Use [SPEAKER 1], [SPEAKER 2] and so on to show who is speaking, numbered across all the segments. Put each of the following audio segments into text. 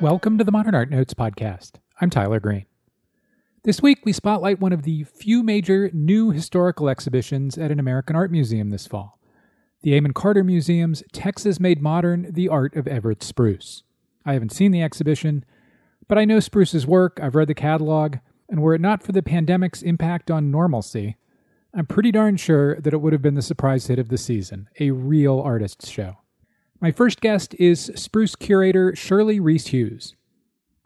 [SPEAKER 1] Welcome to the Modern Art Notes podcast. I'm Tyler Green. This week, we spotlight one of the few major new historical exhibitions at an American art museum this fall the Amon Carter Museum's Texas Made Modern The Art of Everett Spruce. I haven't seen the exhibition, but I know Spruce's work, I've read the catalog, and were it not for the pandemic's impact on normalcy, I'm pretty darn sure that it would have been the surprise hit of the season a real artist's show. My first guest is Spruce curator Shirley Reece Hughes.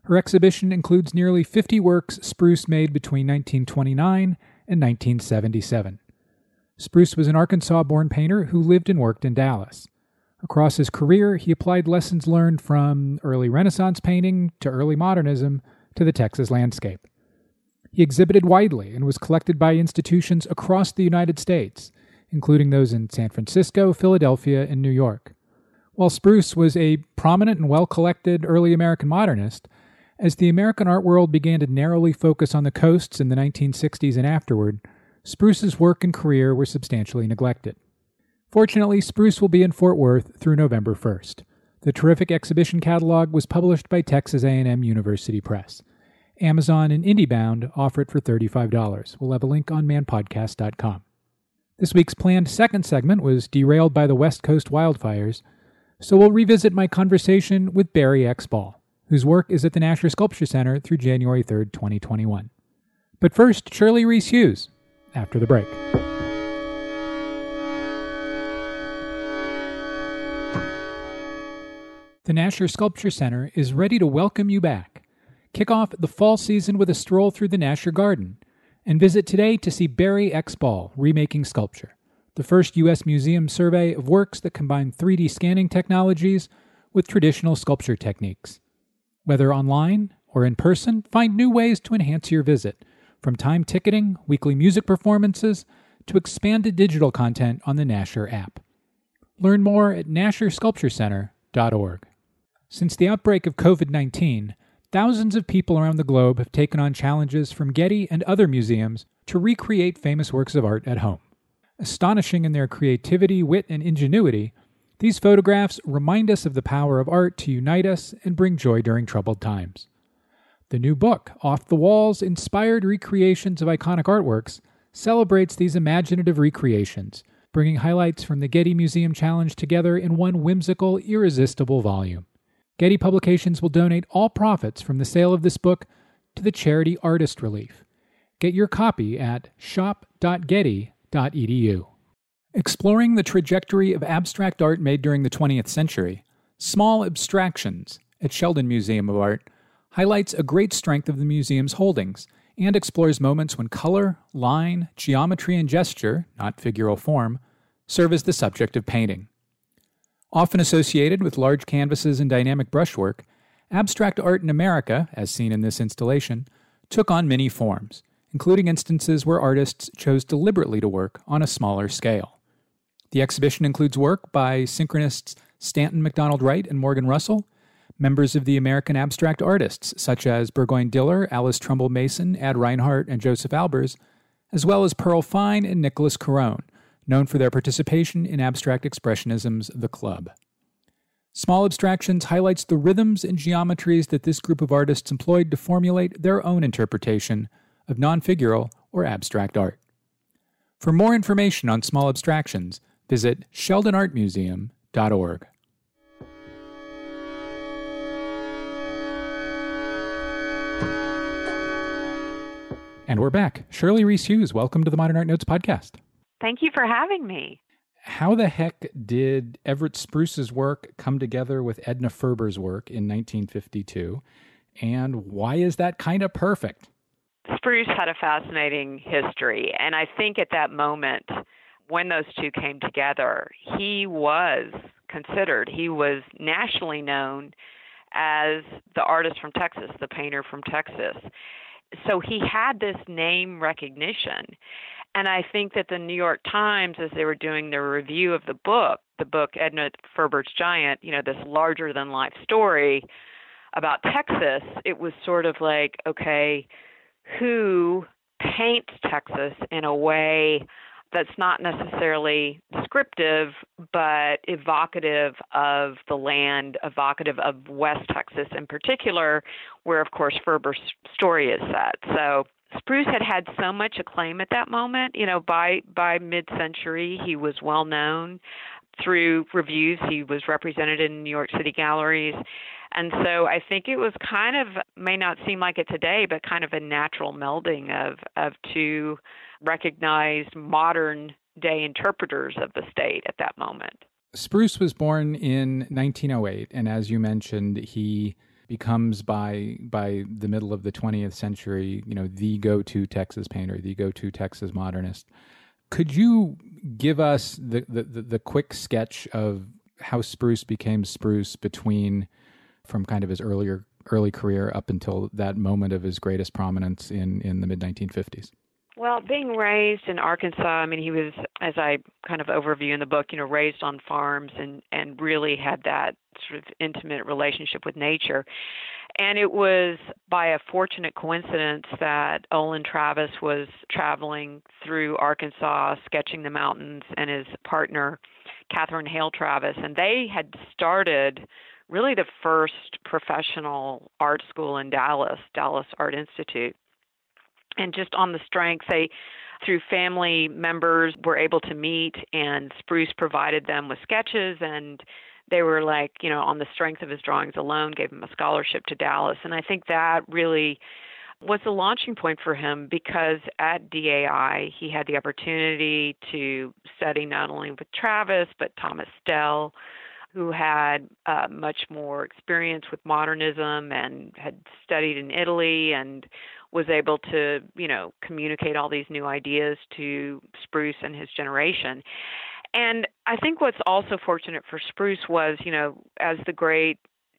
[SPEAKER 1] Her exhibition includes nearly 50 works Spruce made between 1929 and 1977. Spruce was an Arkansas born painter who lived and worked in Dallas. Across his career, he applied lessons learned from early Renaissance painting to early modernism to the Texas landscape. He exhibited widely and was collected by institutions across the United States, including those in San Francisco, Philadelphia, and New York. While Spruce was a prominent and well collected early American modernist, as the American art world began to narrowly focus on the coasts in the 1960s and afterward, Spruce's work and career were substantially neglected. Fortunately, Spruce will be in Fort Worth through November 1st. The terrific exhibition catalog was published by Texas A&M University Press. Amazon and IndieBound offer it for $35. We'll have a link on manpodcast.com. This week's planned second segment was derailed by the West Coast wildfires, so we'll revisit my conversation with Barry X. Ball, whose work is at the Nasher Sculpture Center through January 3rd, 2021. But first, Shirley Reece Hughes, after the break. The Nasher Sculpture Center is ready to welcome you back. Kick off the fall season with a stroll through the Nasher Garden and visit today to see Barry X. Ball remaking sculpture, the first U.S. museum survey of works that combine 3D scanning technologies with traditional sculpture techniques. Whether online or in person, find new ways to enhance your visit, from time ticketing, weekly music performances, to expanded digital content on the Nasher app. Learn more at nashersculpturecenter.org. Since the outbreak of COVID 19, Thousands of people around the globe have taken on challenges from Getty and other museums to recreate famous works of art at home. Astonishing in their creativity, wit, and ingenuity, these photographs remind us of the power of art to unite us and bring joy during troubled times. The new book, Off the Walls Inspired Recreations of Iconic Artworks, celebrates these imaginative recreations, bringing highlights from the Getty Museum Challenge together in one whimsical, irresistible volume. Getty Publications will donate all profits from the sale of this book to the charity Artist Relief. Get your copy at Exploring the trajectory of abstract art made during the 20th century, Small Abstractions at Sheldon Museum of Art highlights a great strength of the museum's holdings and explores moments when color, line, geometry, and gesture, not figural form, serve as the subject of painting. Often associated with large canvases and dynamic brushwork, abstract art in America, as seen in this installation, took on many forms, including instances where artists chose deliberately to work on a smaller scale. The exhibition includes work by synchromists Stanton Macdonald Wright and Morgan Russell, members of the American abstract artists such as Burgoyne Diller, Alice Trumbull Mason, Ad Reinhardt, and Josef Albers, as well as Perle Fine and Nicolas Carone, known for their participation in Abstract Expressionism's The Club. Small Abstractions highlights the rhythms and geometries that this group of artists employed to formulate their own interpretation of non figural or abstract art. For more information on small abstractions, visit sheldonartmuseum.org. And we're back. Shirley Reece Hughes, welcome to the Modern Art Notes podcast.
[SPEAKER 2] Thank you for having me.
[SPEAKER 1] How the heck did Everett Spruce's work come together with Edna Ferber's work in 1952? And why is that kind of perfect?
[SPEAKER 2] Spruce had a fascinating history. And I think at that moment, when those two came together, he was considered, he was nationally known as the artist from Texas, the painter from Texas. So he had this name recognition. And I think that the New York Times, as they were doing their review of the book, the book Edna Ferber's Giant, you know, this larger than life story about Texas, it was sort of like, okay, who paints Texas in a way that's not necessarily descriptive, but evocative of the land, evocative of West Texas in particular, where, of course, Ferber's story is set. So Spruce had had so much acclaim at that moment. You know, by by mid-century, he was well known through reviews. He was represented in New York City galleries. And so I think it was kind of may not seem like it today, but kind of a natural melding of of two recognized modern day interpreters of the state at that moment.
[SPEAKER 1] Spruce was born in 1908 and as you mentioned he becomes by by the middle of the 20th century, you know, the go-to Texas painter, the go-to Texas modernist. Could you give us the, the, the quick sketch of how Spruce became Spruce between from kind of his earlier early career up until that moment of his greatest prominence in in the mid 1950s?
[SPEAKER 2] Well, being raised in Arkansas, I mean, he was, as I kind of overview in the book, you know, raised on farms and and really had that sort of intimate relationship with nature. And it was by a fortunate coincidence that Olin Travis was traveling through Arkansas, sketching the mountains, and his partner, Kathryn Hail Travis, and they had started really the first professional art school in Dallas, Dallas Art Institute. And just on the strength they through family members were able to meet and spruce provided them with sketches and they were like you know on the strength of his drawings alone gave him a scholarship to dallas. And i think that really was the launching point for him because at dai he had the opportunity to study not only with travis but thomas stell who had uh, much more experience with modernism and had studied in Italy and was able to, you know, communicate all these new ideas to Spruce and his generation. And I think what's also fortunate for Spruce was, you know, as the Great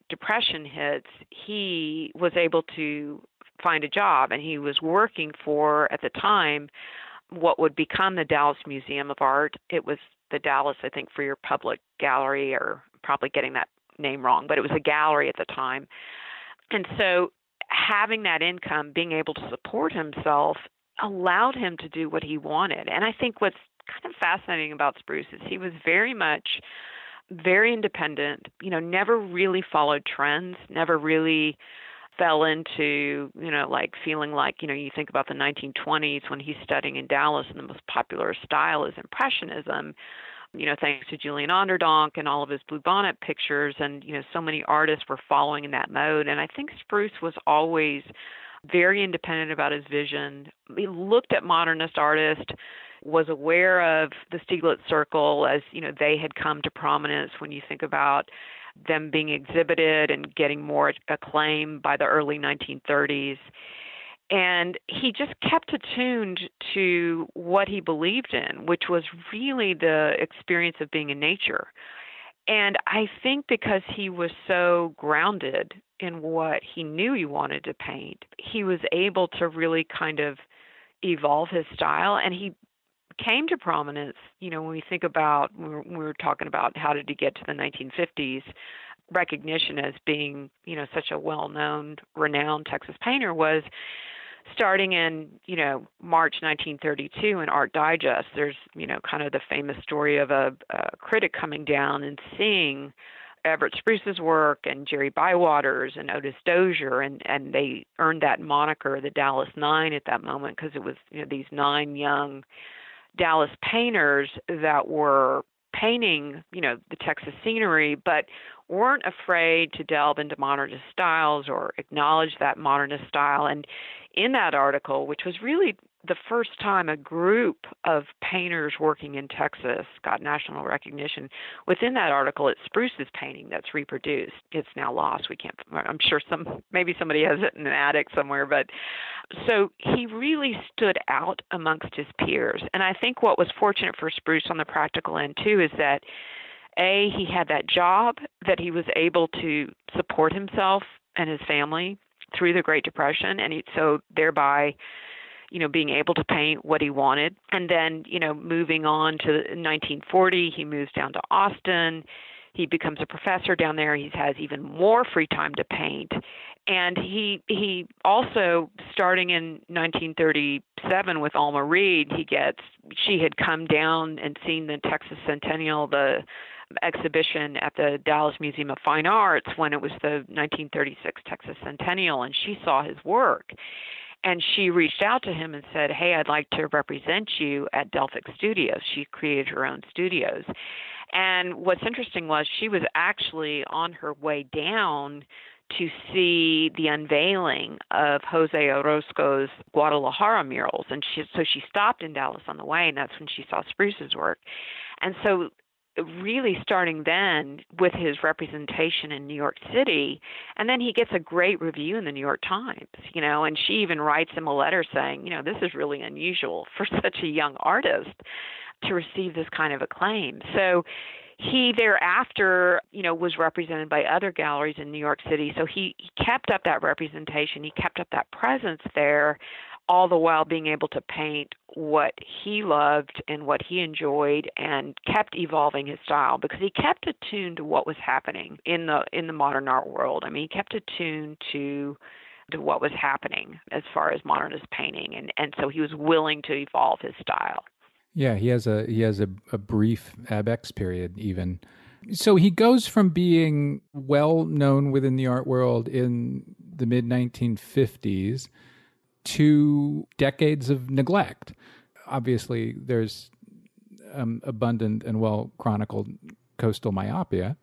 [SPEAKER 2] Depression hits, he was able to find a job and he was working for, at the time, what would become the Dallas Museum of Art. It was the Dallas, I think, Freer Public Gallery, or probably getting that name wrong, but it was a gallery at the time. And so having that income, being able to support himself, allowed him to do what he wanted. And I think what's kind of fascinating about Spruce is he was very much very independent, you know, never really followed trends, never really fell into, you know, like feeling like, you know, you think about the 1920s when he's studying in Dallas and the most popular style is Impressionism you know, thanks to Julian Onderdonk and all of his bluebonnet pictures, and you know, so many artists were following in that mode. And I think Spruce was always very independent about his vision. He looked at modernist artists, was aware of the Stieglitz Circle as you know they had come to prominence when you think about them being exhibited and getting more acclaim by the early 1930s and he just kept attuned to what he believed in, which was really the experience of being in nature. And I think because he was so grounded in what he knew he wanted to paint, he was able to really kind of evolve his style. And he came to prominence, you know, when we think about, we were talking about how did he get to the 1950s, recognition as being, you know, such a well known, renowned Texas painter was starting in you know March 1932 in Art Digest, there's you know kind of the famous story of a, a critic coming down and seeing Everett Spruce's work and Jerry Bywaters and Otis Dozier, and and they earned that moniker, the Dallas Nine, at that moment because it was you know these nine young Dallas painters that were painting you know the Texas scenery, but weren't afraid to delve into modernist styles or acknowledge that modernist style. And in that article, which was really the first time a group of painters working in Texas got national recognition. Within that article, it's Spruce's painting that's reproduced. It's now lost. We can't. I'm sure some maybe somebody has it in an attic somewhere. But so he really stood out amongst his peers. And I think what was fortunate for Spruce on the practical end too is that a he had that job that he was able to support himself and his family through the Great Depression, and he, so thereby, you know, being able to paint what he wanted. And then, you know, moving on to 1940, he moves down to Austin. he becomes a professor down there. He has even more free time to paint, and he he also starting in 1937 with Alma Reed, he gets she had come down and seen the Texas Centennial, the exhibition at the Dallas Museum of Fine Arts when it was the 1936 Texas Centennial, and she saw his work. And she reached out to him and said, Hey, I'd like to represent you at Delphic Studios. She created her own studios. And what's interesting was she was actually on her way down to see the unveiling of Jose Orozco's Guadalajara murals. And she, so she stopped in Dallas on the way, and that's when she saw Spruce's work. And so really starting then with his representation in New York City. And then he gets a great review in the New York Times you know and she even writes him a letter saying you know this is really unusual for such a young artist to receive this kind of acclaim. So he thereafter you know was represented by other galleries in New York City. So he, he kept up that representation. He kept up that presence there all the while being able to paint what he loved and what he enjoyed and kept evolving his style because he kept attuned to what was happening in the in the modern art world. I mean, he kept attuned to to what was happening as far as modernist painting and and so he was willing to evolve his style.
[SPEAKER 1] Yeah, he has a he has a, a brief abex period even. So he goes from being well known within the art world in the mid 1950s to decades of neglect. Obviously, there's um, abundant and well chronicled coastal myopia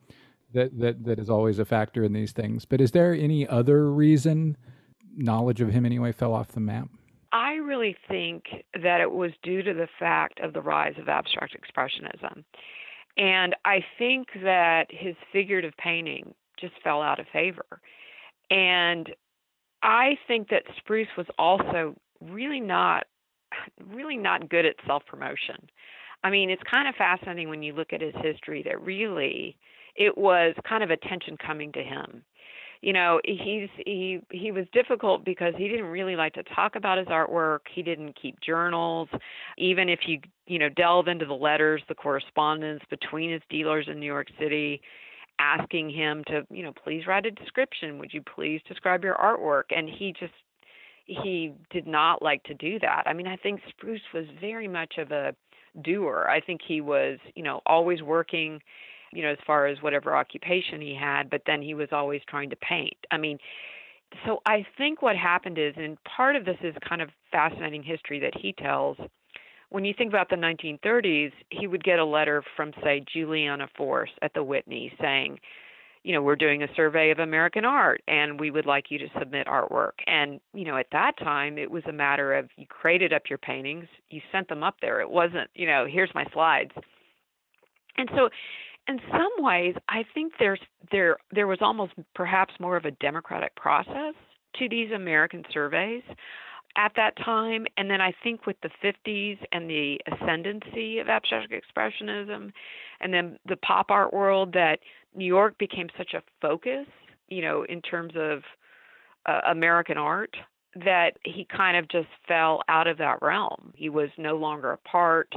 [SPEAKER 1] that, that that is always a factor in these things. But is there any other reason knowledge of him anyway fell off the map?
[SPEAKER 2] I really think that it was due to the fact of the rise of abstract expressionism. And I think that his figurative painting just fell out of favor. And I think that Spruce was also really not really not good at self promotion. I mean, it's kind of fascinating when you look at his history that really it was kind of attention coming to him. You know, he's he he was difficult because he didn't really like to talk about his artwork. He didn't keep journals. Even if you you know delve into the letters, the correspondence between his dealers in New York City, asking him to, you know, please write a description. Would you please describe your artwork? And he just he did not like to do that. I mean, I think Spruce was very much of a doer. I think he was, you know, always working, you know, as far as whatever occupation he had, but then he was always trying to paint. I mean, so I think what happened is, and part of this is kind of fascinating history that he tells when you think about the 1930s, he would get a letter from, say, Juliana Force at the Whitney saying, you know, we're doing a survey of American art and we would like you to submit artwork. And, you know, at that time, it was a matter of you created up your paintings, you sent them up there. It wasn't, you know, here's my slides. And so, in some ways, I think there's there there was almost perhaps more of a democratic process to these American surveys at that time. And then I think with the 50s and the ascendancy of abstract expressionism and then the pop art world, that New York became such a focus, you know, in terms of uh, American art, that he kind of just fell out of that realm. He was no longer a part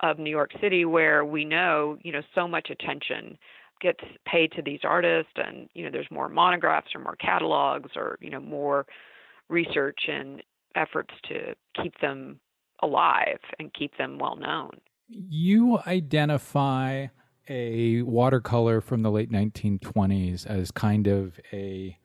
[SPEAKER 2] of New York City, where we know, you know, so much attention gets paid to these artists and you know there's more monographs or more catalogs or you know more research and efforts to keep them alive and keep them well known.
[SPEAKER 1] You identify a watercolor from the late 1920s as kind of a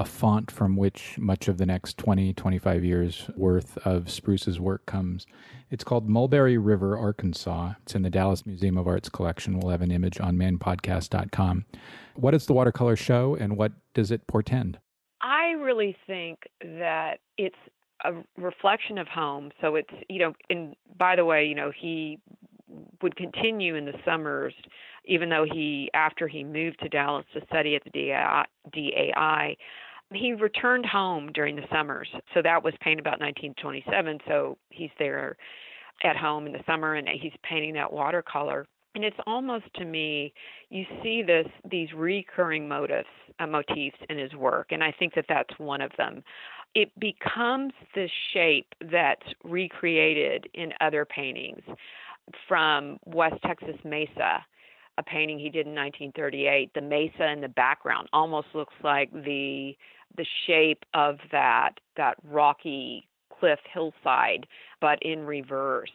[SPEAKER 1] a font from which much of the next 20 25 years worth of Spruce's work comes. It's called Mulberry River, Arkansas. It's in the Dallas Museum of Art's collection. We'll have an image on manpodcast.com. What does the watercolor show and what does it portend?
[SPEAKER 2] I really think that it's a reflection of home. So it's you know, and by the way, you know, he would continue in the summers, even though he after he moved to Dallas to study at the DAI, he returned home during the summers. So that was painted about 1927. So he's there at home in the summer and he's painting that watercolor. And it's almost to me, you see this these recurring motifs, uh, motifs in his work, and I think that that's one of them it becomes the shape that's recreated in other paintings from West Texas Mesa a painting he did in 1938. The mesa in the background almost looks like the the shape of that that rocky cliff hillside, but in reverse.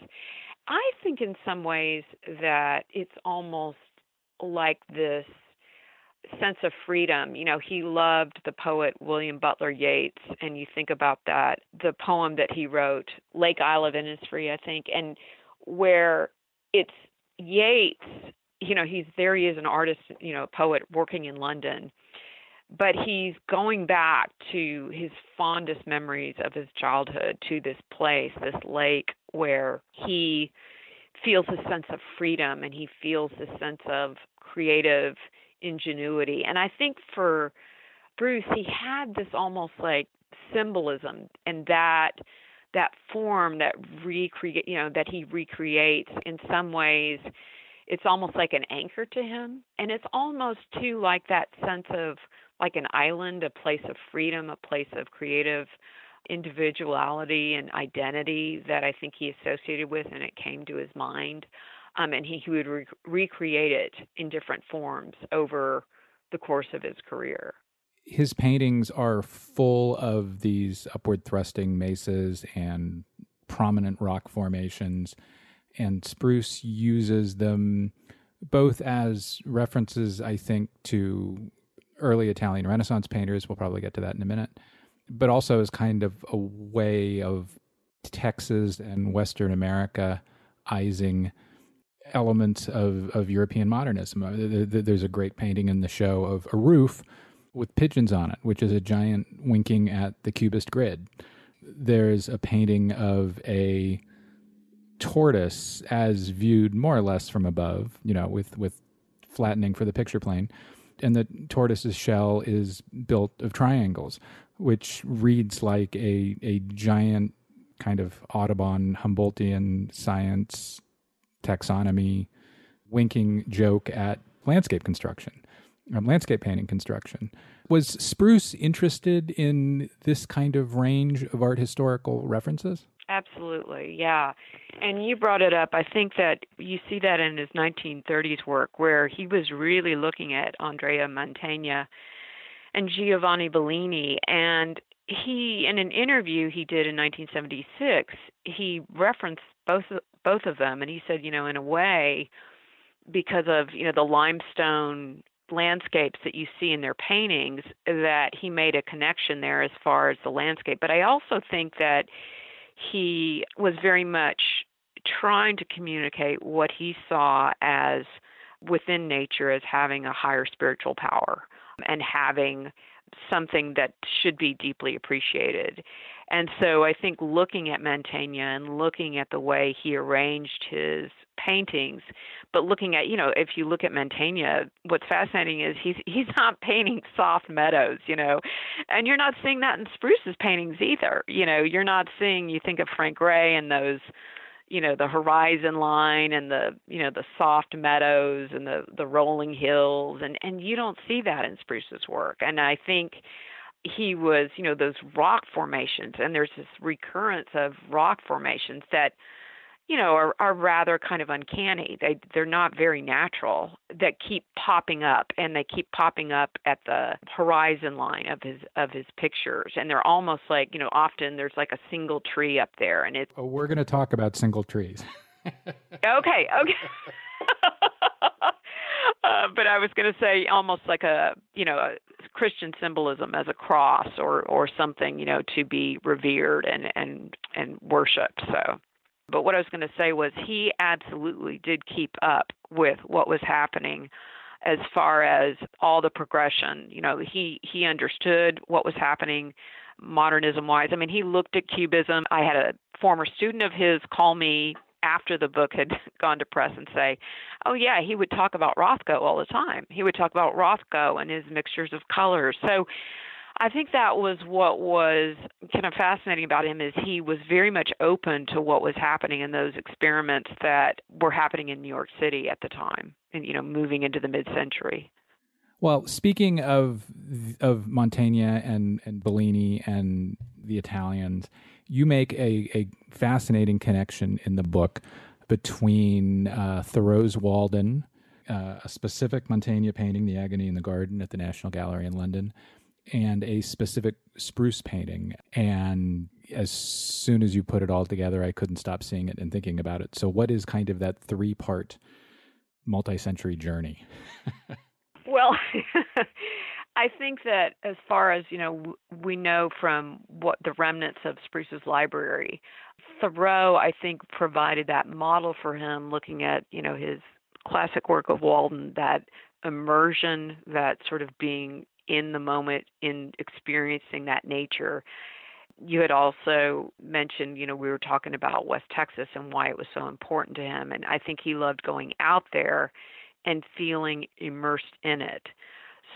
[SPEAKER 2] I think in some ways that it's almost like this sense of freedom. You know, he loved the poet William Butler Yeats, and you think about that, the poem that he wrote, Lake Isle of Innisfree, I think, and where it's Yeats, you know, he's there, he is an artist, you know, poet working in London, but he's going back to his fondest memories of his childhood, to this place, this lake, where he feels a sense of freedom and he feels a sense of creative ingenuity. And I think for Bruce, he had this almost like symbolism and that that form that recreate you know that he recreates in some ways it's almost like an anchor to him and it's almost too like that sense of like an island a place of freedom a place of creative individuality and identity that i think he associated with and it came to his mind um, and he, he would re- recreate it in different forms over the course of his career.
[SPEAKER 1] His paintings are full of these upward thrusting mesas and prominent rock formations, and Spruce uses them both as references, I think, to early Italian Renaissance painters. We'll probably get to that in a minute, but also as kind of a way of Texas and Western America izing elements of, of European modernism. Uh, there's a great painting in the show of a roof with pigeons on it, which is a giant winking at the cubist grid. There's a painting of a tortoise as viewed more or less from above, you know, with, with flattening for the picture plane. And the tortoise's shell is built of triangles, which reads like a, a giant kind of Audubon Humboldtian science taxonomy winking joke at landscape construction, um, landscape painting construction. Was Spruce interested in this kind of range of art historical references?
[SPEAKER 2] Absolutely, yeah. And you brought it up. I think that you see that in his 1930s work where he was really looking at Andrea Mantegna and Giovanni Bellini. And he, in an interview he did in 1976, he referenced both both of them and he said you know in a way because of you know the limestone landscapes that you see in their paintings that he made a connection there as far as the landscape but i also think that he was very much trying to communicate what he saw as within nature as having a higher spiritual power and having something that should be deeply appreciated. And so I think looking at Mantegna and looking at the way he arranged his paintings, but looking at, you know, if you look at Mantegna, what's fascinating is he's he's not painting soft meadows, you know, and you're not seeing that in Spruce's paintings either. You know, you're not seeing. You think of Frank Gray and those you know the horizon line and the you know the soft meadows and the the rolling hills and and you don't see that in Spruce's work and I think he was you know those rock formations and there's this recurrence of rock formations that you know, are, are rather kind of uncanny. They they're not very natural. That keep popping up, and they keep popping up at the horizon line of his of his pictures, and they're almost like you know, often there's like a single tree up there, and it's.
[SPEAKER 1] Oh, we're going to talk about single trees.
[SPEAKER 2] okay, okay. uh, but I was going to say almost like a you know a Christian symbolism as a cross or or something you know to be revered and and and worshipped. So but what I was going to say was he absolutely did keep up with what was happening as far as all the progression. You know, he he understood what was happening modernism wise. I mean, he looked at cubism. I had a former student of his call me after the book had gone to press and say, "Oh yeah, he would talk about Rothko all the time. He would talk about Rothko and his mixtures of colors." So I think that was what was kind of fascinating about him is he was very much open to what was happening in those experiments that were happening in New York City at the time, and you know, moving into the mid-century.
[SPEAKER 1] Well, speaking of of Mantegna and and Bellini and the Italians, you make a, a fascinating connection in the book between uh, Thoreau's Walden, uh, a specific Mantegna painting, The Agony in the Garden, at the National Gallery in London, and a specific spruce painting. And as soon as you put it all together, I couldn't stop seeing it and thinking about it. So, what is kind of that three part multi century journey?
[SPEAKER 2] well, I think that as far as you know, we know from what the remnants of Spruce's library, Thoreau, I think, provided that model for him, looking at you know his classic work of Walden, that immersion, that sort of being in the moment, in experiencing that nature. You had also mentioned, you know, we were talking about West Texas and why it was so important to him, and I think he loved going out there and feeling immersed in it.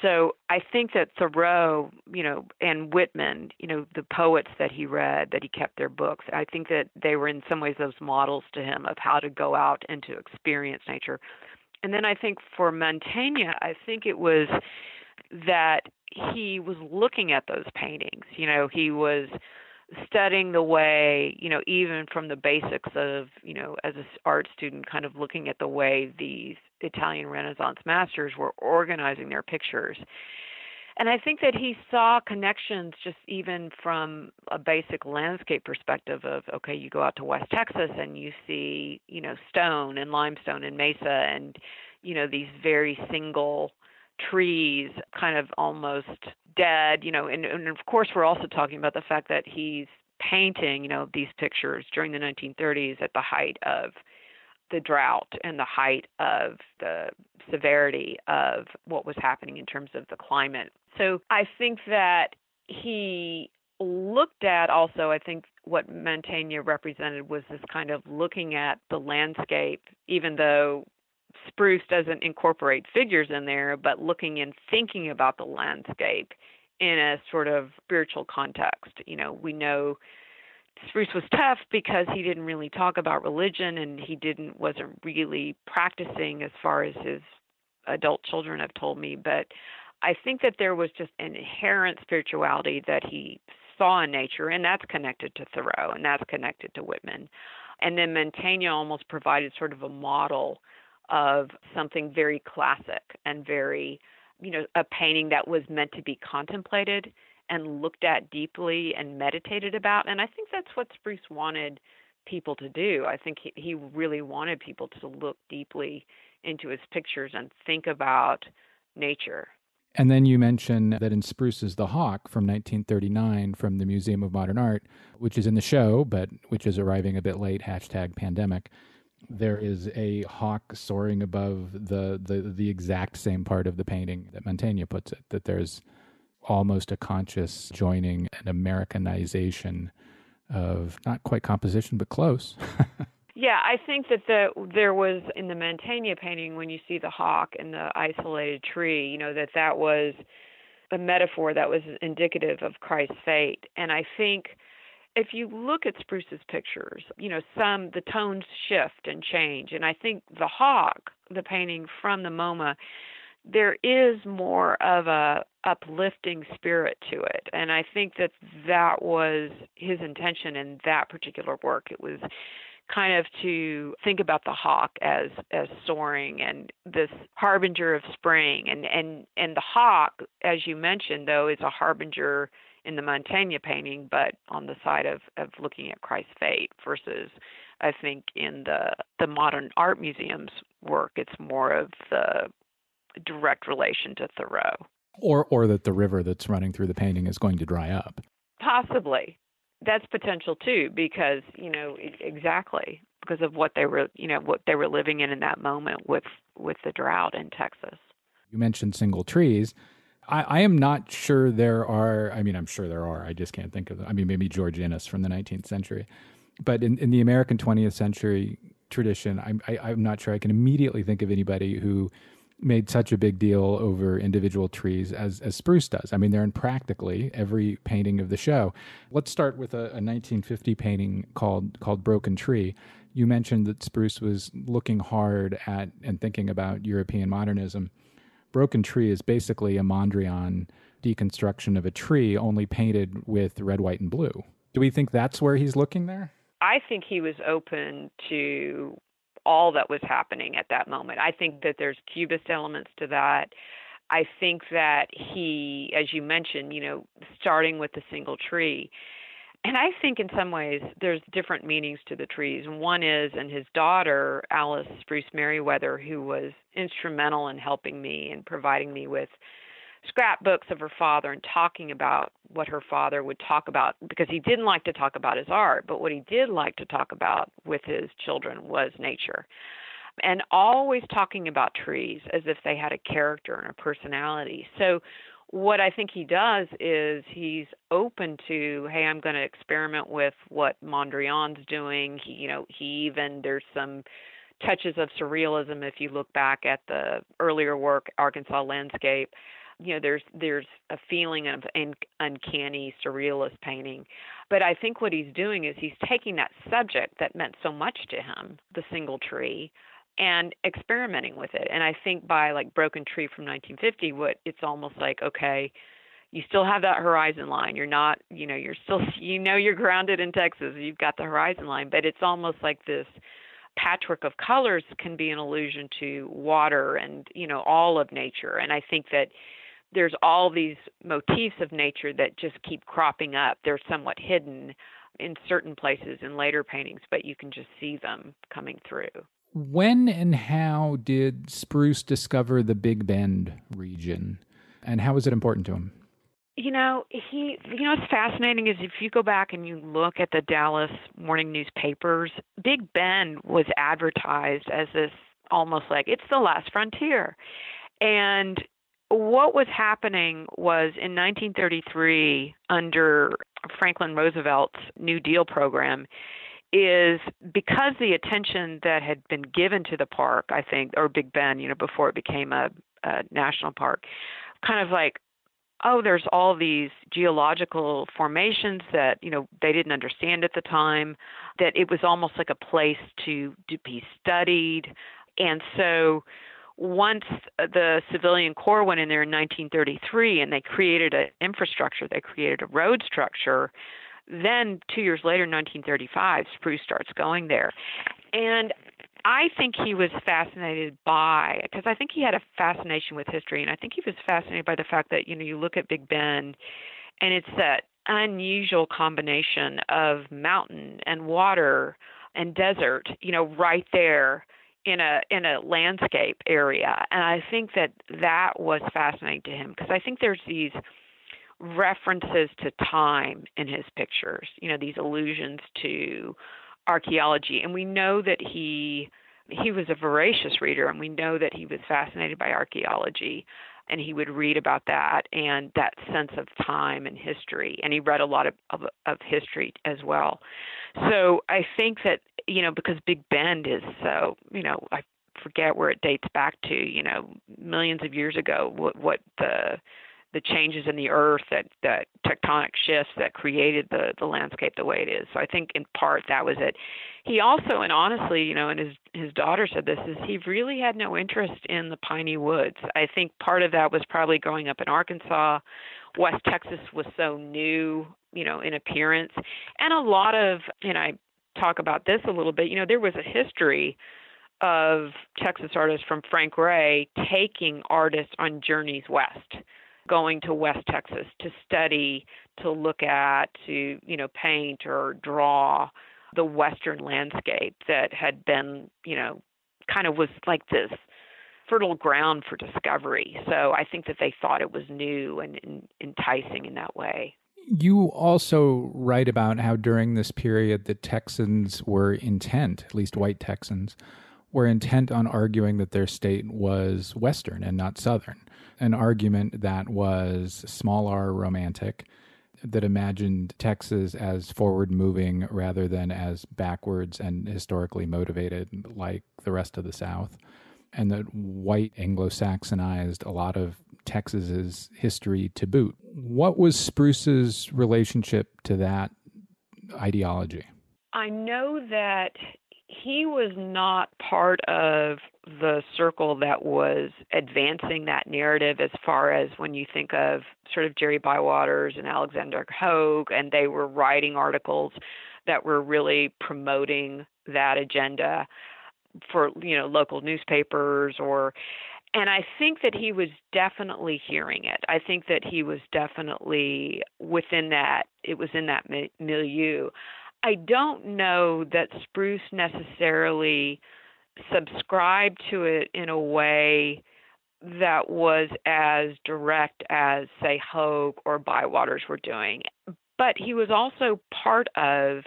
[SPEAKER 2] So I think that Thoreau, you know, and Whitman, you know, the poets that he read, that he kept their books, I think that they were in some ways those models to him of how to go out and to experience nature. And then I think for Mantegna, I think it was that he was looking at those paintings. You know, he was studying the way, you know, even from the basics of, you know, as an art student, kind of looking at the way these Italian Renaissance masters were organizing their pictures. And I think that he saw connections just even from a basic landscape perspective of okay, you go out to West Texas and you see, you know, stone and limestone and mesa and you know these very single trees kind of almost dead, you know, and, and of course we're also talking about the fact that he's painting, you know, these pictures during the 1930s at the height of the drought and the height of the severity of what was happening in terms of the climate. So I think that he looked at also, I think what Mantegna represented was this kind of looking at the landscape, even though spruce doesn't incorporate figures in there, but looking and thinking about the landscape in a sort of spiritual context. You know, we know Spruce was tough because he didn't really talk about religion and he didn't wasn't really practicing as far as his adult children have told me, but I think that there was just an inherent spirituality that he saw in nature, and that's connected to Thoreau and that's connected to Whitman. And then Mantegna almost provided sort of a model of something very classic and very, you know, a painting that was meant to be contemplated and looked at deeply and meditated about. And I think that's what Spruce wanted people to do. I think he, he really wanted people to look deeply into his pictures and think about nature.
[SPEAKER 1] And then you mention that in Spruce's The Hawk from 1939 from the Museum of Modern Art, which is in the show, but which is arriving a bit late, hashtag pandemic, there is a hawk soaring above the, the, the exact same part of the painting that Mantegna puts it, that there's almost a conscious joining and Americanization of not quite composition, but close.
[SPEAKER 2] yeah, I think that the there was in the Mantegna painting when you see the hawk and the isolated tree, you know that that was a metaphor that was indicative of Christ's fate, and I think if you look at Spruce's pictures, you know, some the tones shift and change. And I think the hawk, the painting from the MoMA, there is more of a uplifting spirit to it and i think that that was his intention in that particular work it was kind of to think about the hawk as as soaring and this harbinger of spring and and and the hawk as you mentioned though is a harbinger in the Mantegna painting but on the side of of looking at Christ's fate versus I think in the the modern art museum's work it's more of the direct relation to Thoreau.
[SPEAKER 1] Or, or that the river that's running through the painting is going to dry up.
[SPEAKER 2] Possibly. That's potential too, because, you know, exactly because of what they were, you know, what they were living in in that moment with, with the drought in Texas.
[SPEAKER 1] You mentioned single trees. I, I, am not sure there are. I mean, I'm sure there are. I just can't think of them. I mean, maybe George Inness from the 19th century, but in, in the American 20th century tradition, I'm I, i am not sure I can immediately think of anybody who made such a big deal over individual trees as, as spruce does. I mean, they're in practically every painting of the show. Let's start with a, a 1950 painting called called Broken Tree. You mentioned that Spruce was looking hard at and thinking about European modernism. Broken Tree is basically a Mondrian deconstruction of a tree, only painted with red, white, and blue. Do we think that's where he's looking there?
[SPEAKER 2] I think he was open to all that was happening at that moment. I think that there's cubist elements to that. I think that he, as you mentioned, you know, starting with the single tree, and I think in some ways there's different meanings to the trees. One is, and his daughter, Alice Spruce Merriweather, who was instrumental in helping me and providing me with scrapbooks of her father and talking about what her father would talk about because he didn't like to talk about his art, but what he did like to talk about with his children was nature. And always talking about trees as if they had a character and a personality. So what I think he does is he's open to, hey, I'm going to experiment with what Mondrian's doing. He, you know, he even there's some touches of surrealism if you look back at the earlier work, Arkansas Landscape. You know, there's there's a feeling of un- uncanny surrealist painting, but I think what he's doing is he's taking that subject that meant so much to him, the single tree, and experimenting with it. And I think by like Broken Tree from 1950, what it's almost like okay, you still have that horizon line. You're not, you know, you're still, you know, you're grounded in Texas. You've got the horizon line, but it's almost like this patchwork of colors can be an allusion to water and you know all of nature. And I think that there's all these motifs of nature that just keep cropping up. They're somewhat hidden in certain places in later paintings, but you can just see them coming through.
[SPEAKER 1] When and how did Spruce discover the Big Bend region, and how was it important to him?
[SPEAKER 2] You know, he, you know, what's fascinating is if you go back and you look at the Dallas morning newspapers, Big Bend was advertised as this almost like it's the last frontier. And what was happening was in 1933, under Franklin Roosevelt's New Deal program, is because the attention that had been given to the park, I think, or Big Bend, you know, before it became a, a national park, kind of like, oh, there's all these geological formations that you know they didn't understand at the time, that it was almost like a place to to be studied, and so once the civilian corps went in there in 1933 and they created an infrastructure, they created a road structure then, two years later, 1935, Spruce starts going there. And I think he was fascinated by, because I think he had a fascination with history, and I think he was fascinated by the fact that, you know, you look at Big Bend, and it's that unusual combination of mountain and water and desert, you know, right there in a in a landscape area and i think that that was fascinating to him because i think there's these references to time in his pictures, you know, these allusions to archaeology. And we know that he he was a voracious reader and we know that he was fascinated by archaeology and he would read about that and that sense of time and history and he read a lot of, of, of history as well so i think that you know because big bend is so you know i forget where it dates back to you know millions of years ago what what the the changes in the earth that that tectonic shifts that created the the landscape the way it is. So i think in part that was it. He also and honestly you know and his his daughter said this is he really had no interest in the piney woods. I think part of that was probably growing up in arkansas. West texas was so new you know in appearance. And a lot of and i talk about this a little bit you know there was a history of Texas artists from Frank Reaugh taking artists on journeys west going to West Texas to study, to look at, to you know paint or draw the western landscape that had been you know kind of was like this fertile ground for discovery. So I think that they thought it was new and, and enticing in that way.
[SPEAKER 1] You also write about how during this period the Texans were intent, at least white Texans, were intent on arguing that their state was Western and not Southern an argument that was small r romantic, that imagined Texas as forward moving rather than as backwards and historically motivated like the rest of the South, and that white Anglo Saxonized a lot of Texas's history to boot. What was Spruce's relationship to that ideology?
[SPEAKER 2] I know that he was not part of the circle that was advancing that narrative as far as when you think of sort of Jerry Bywaters and Alexander Hogue, and they were writing articles that were really promoting that agenda. for you know local newspapers or and I think that he was definitely hearing it. I think that he was definitely within that. It was in that milieu. I don't know that Spruce necessarily subscribed to it in a way that was as direct as, say, Hogue or Bywaters were doing. But he was also part of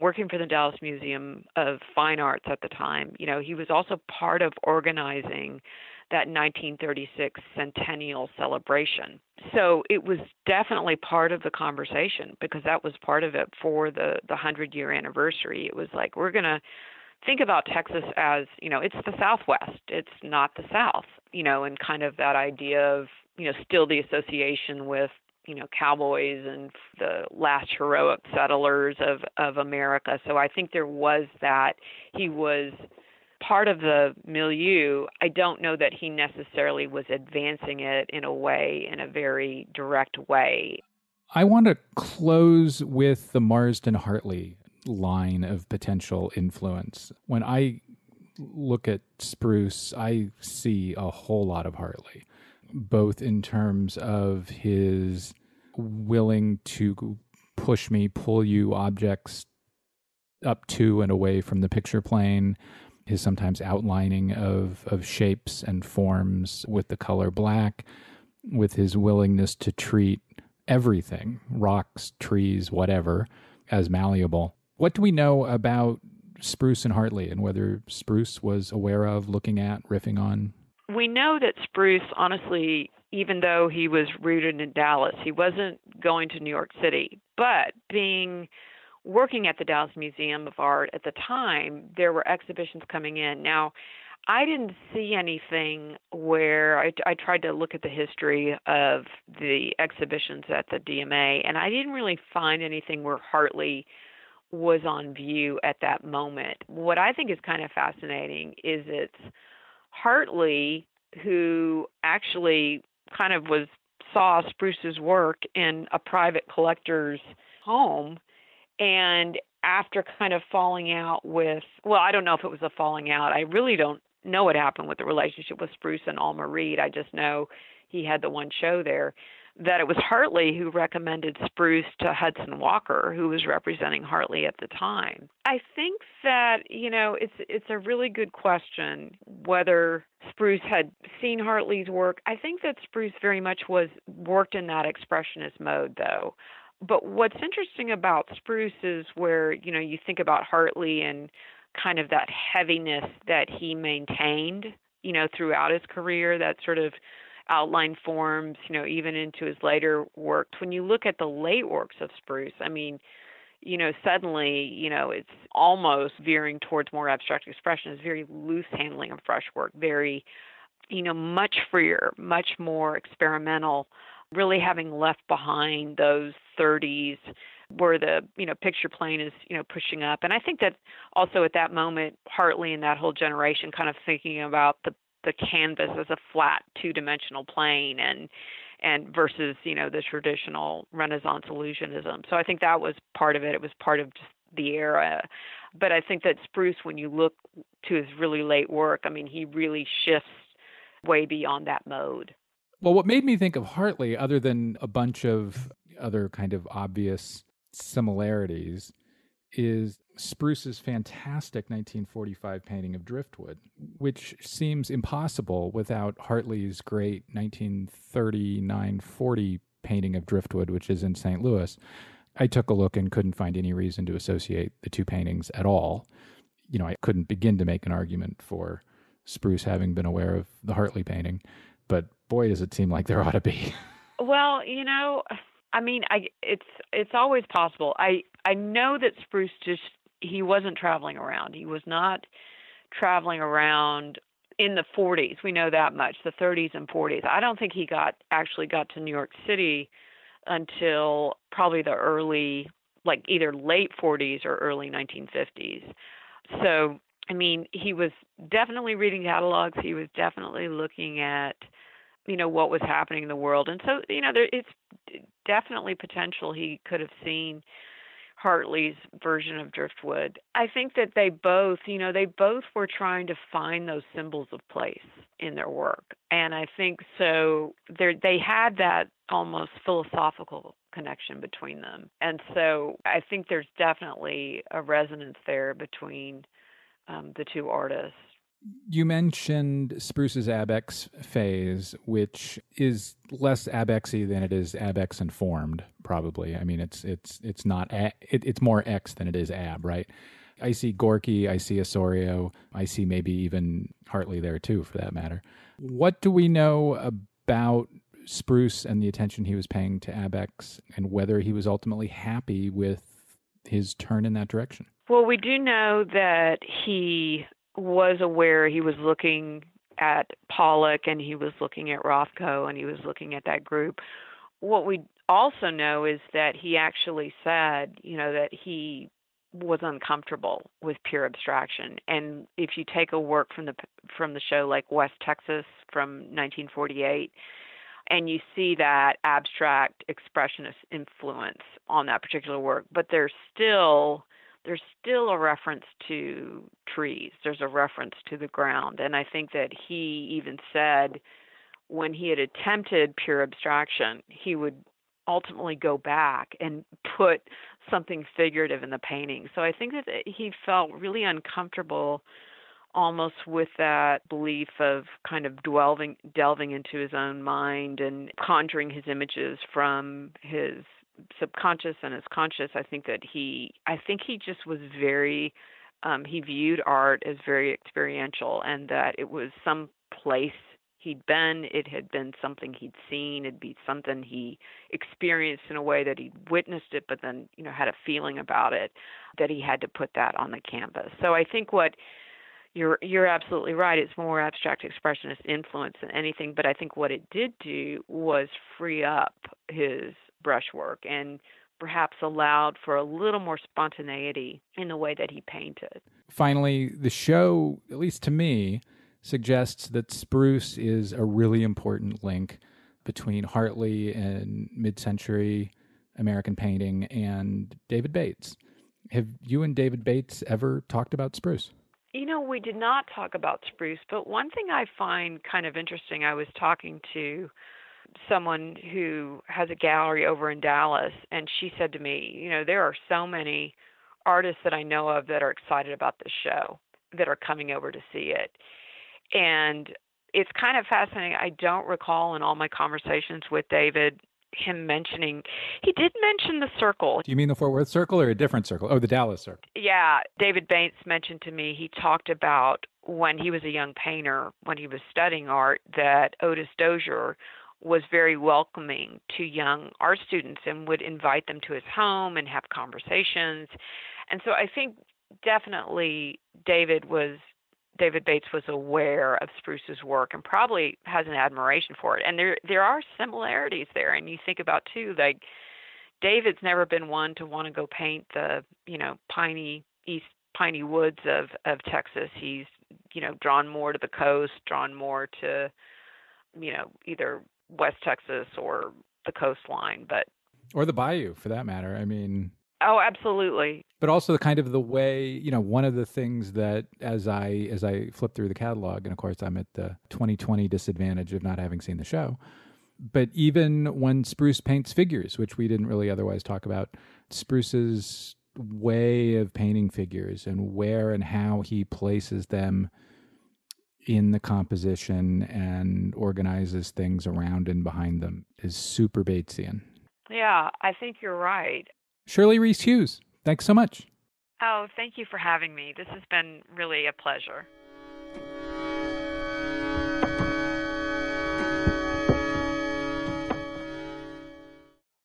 [SPEAKER 2] working for the Dallas Museum of Fine Arts at the time. You know, he was also part of organizing that 1936 centennial celebration. So it was definitely part of the conversation because that was part of it for the the 100 year anniversary. It was like we're going to think about Texas as, you know, it's the Southwest. It's not the South, you know, and kind of that idea of, you know, still the association with you know cowboys and the last heroic settlers of of America. So I think there was that he was part of the milieu, I don't know that he necessarily was advancing it in a way, in a very direct way.
[SPEAKER 1] I want to close with the Marsden Hartley line of potential influence. When I look at Spruce, I see a whole lot of Hartley, both in terms of his willing to push me, pull you objects up to and away from the picture plane, his sometimes outlining of, of shapes and forms with the color black, with his willingness to treat everything rocks, trees, whatever as malleable. What do we know about Spruce and Hartley and whether Spruce was aware of, looking at, riffing on?
[SPEAKER 2] We know that Spruce, honestly, even though he was rooted in Dallas, he wasn't going to New York City. But being working at the Dallas Museum of Art at the time, there were exhibitions coming in. Now, I didn't see anything where I, I tried to look at the history of the exhibitions at the DMA, and I didn't really find anything where Hartley was on view at that moment. What I think is kind of fascinating is it's Hartley who actually kind of was saw Spruce's work in a private collector's home and after kind of falling out with, well, I don't know if it was a falling out. I really don't know what happened with the relationship with Spruce and Alma Reed. I just know he had the one show there. That it was Hartley who recommended Spruce to Hudson Walker, who was representing Hartley at the time. I think that you know it's it's a really good question whether Spruce had seen Hartley's work. I think that Spruce very much was worked in that expressionist mode, though but what's interesting about Spruce is where, you know, you think about Hartley and kind of that heaviness that he maintained, you know, throughout his career, that sort of outline forms, you know, even into his later works. When you look at the late works of Spruce, I mean, you know, suddenly, you know, it's almost veering towards more abstract expression. It's very loose handling of brushwork, work, very, you know, much freer, much more experimental really having left behind those 30s where the you know picture plane is you know pushing up. And i think that also at that moment hartley and that whole generation kind of thinking about the the canvas as a flat two dimensional plane and and versus you know the traditional renaissance illusionism. So i think that was part of it. It was part of just the era. But i think that spruce when you look to his really late work i mean he really shifts way beyond that mode
[SPEAKER 1] well, what made me think of Hartley, other than a bunch of other kind of obvious similarities, is Spruce's fantastic 1945 painting of Driftwood, which seems impossible without Hartley's great 1939 40 painting of Driftwood, which is in St. Louis. I took a look and couldn't find any reason to associate the two paintings at all. You know, I couldn't begin to make an argument for Spruce having been aware of the Hartley painting but boy, does it seem like there ought to be.
[SPEAKER 2] Well, you know, I mean, I it's it's always possible. I I know that Spruce just he wasn't traveling around. He was not traveling around in the 40s. We know that much. The 30s and 40s. I don't think he got actually got to New York City until probably the early like either late 40s or early 1950s. So, I mean, he was definitely reading catalogs. He was definitely looking at you know what was happening in the world and so you know there it's definitely potential he could have seen Hartley's version of Driftwood. I think that they both, you know, they both were trying to find those symbols of place in their work. And I think so there they had that almost philosophical connection between them. And so I think there's definitely a resonance there between um, the two artists.
[SPEAKER 1] You mentioned Spruce's Abex phase, which is less Abexy than it is Abex informed. Probably, I mean, it's it's it's not a, it, it's more X than it is Ab, right? I see Gorky, I see Ossorio, I see maybe even Hartley there too, for that matter. What do we know about Spruce and the attention he was paying to Abex, and whether he was ultimately happy with his turn in that direction?
[SPEAKER 2] Well, we do know that he was aware he was looking at Pollock and he was looking at Rothko and he was looking at that group. What we also know is that he actually said, you know, that he was uncomfortable with pure abstraction. And if you take a work from the from the show like West Texas from 1948 and you see that abstract expressionist influence on that particular work, but there's still there's still a reference to trees. There's a reference to the ground. And I think that he even said when he had attempted pure abstraction, he would ultimately go back and put something figurative in the painting. So I think that he felt really uncomfortable almost with that belief of kind of delving delving into his own mind and conjuring his images from his subconscious and his conscious i think that he i think he just was very um he viewed art as very experiential and that it was some place he'd been it had been something he'd seen it'd be something he experienced in a way that he'd witnessed it but then you know had a feeling about it that he had to put that on the canvas so i think what you're you're absolutely right. It's more abstract expressionist influence than anything, but I think what it did do was free up his brushwork and perhaps allowed for a little more spontaneity in the way that he painted.
[SPEAKER 1] Finally, the show, at least to me, suggests that spruce is a really important link between Hartley and mid-century American painting and David Bates. Have you and David Bates ever talked about spruce?
[SPEAKER 2] You know, we did not talk about spruce, but one thing I find kind of interesting, I was talking to someone who has a gallery over in Dallas, and she said to me, you know, there are so many artists that I know of that are excited about this show, that are coming over to see it. And it's kind of fascinating. I don't recall in all my conversations with David him mentioning he did mention the circle.
[SPEAKER 1] Do you mean the Fort Worth circle or a different circle? Oh, the Dallas circle.
[SPEAKER 2] Yeah, David Bates mentioned to me he talked about when he was a young painter, when he was studying art, that Otis Dozier was very welcoming to young art students and would invite them to his home and have conversations. And so I think definitely David was David Bates was aware of Spruce's work and probably has an admiration for it. And there there are similarities there. And you think about too, like David's never been one to want to go paint the you know piney east piney woods of of Texas. He's you know drawn more to the coast, drawn more to you know either West Texas or the coastline, but
[SPEAKER 1] or the bayou for that matter. I mean,
[SPEAKER 2] Oh, absolutely.
[SPEAKER 1] But also the kind of the way, you know, one of the things that as I as I flip through the catalog, and of course I'm at the 2020 disadvantage of not having seen the show. But even when Spruce paints figures, which we didn't really otherwise talk about, Spruce's way of painting figures and where and how he places them in the composition and organizes things around and behind them is super Batesian.
[SPEAKER 2] Yeah, I think you're right.
[SPEAKER 1] Shirley Reece Hughes, thanks so much.
[SPEAKER 2] Oh, thank you for having me. This has been really a pleasure.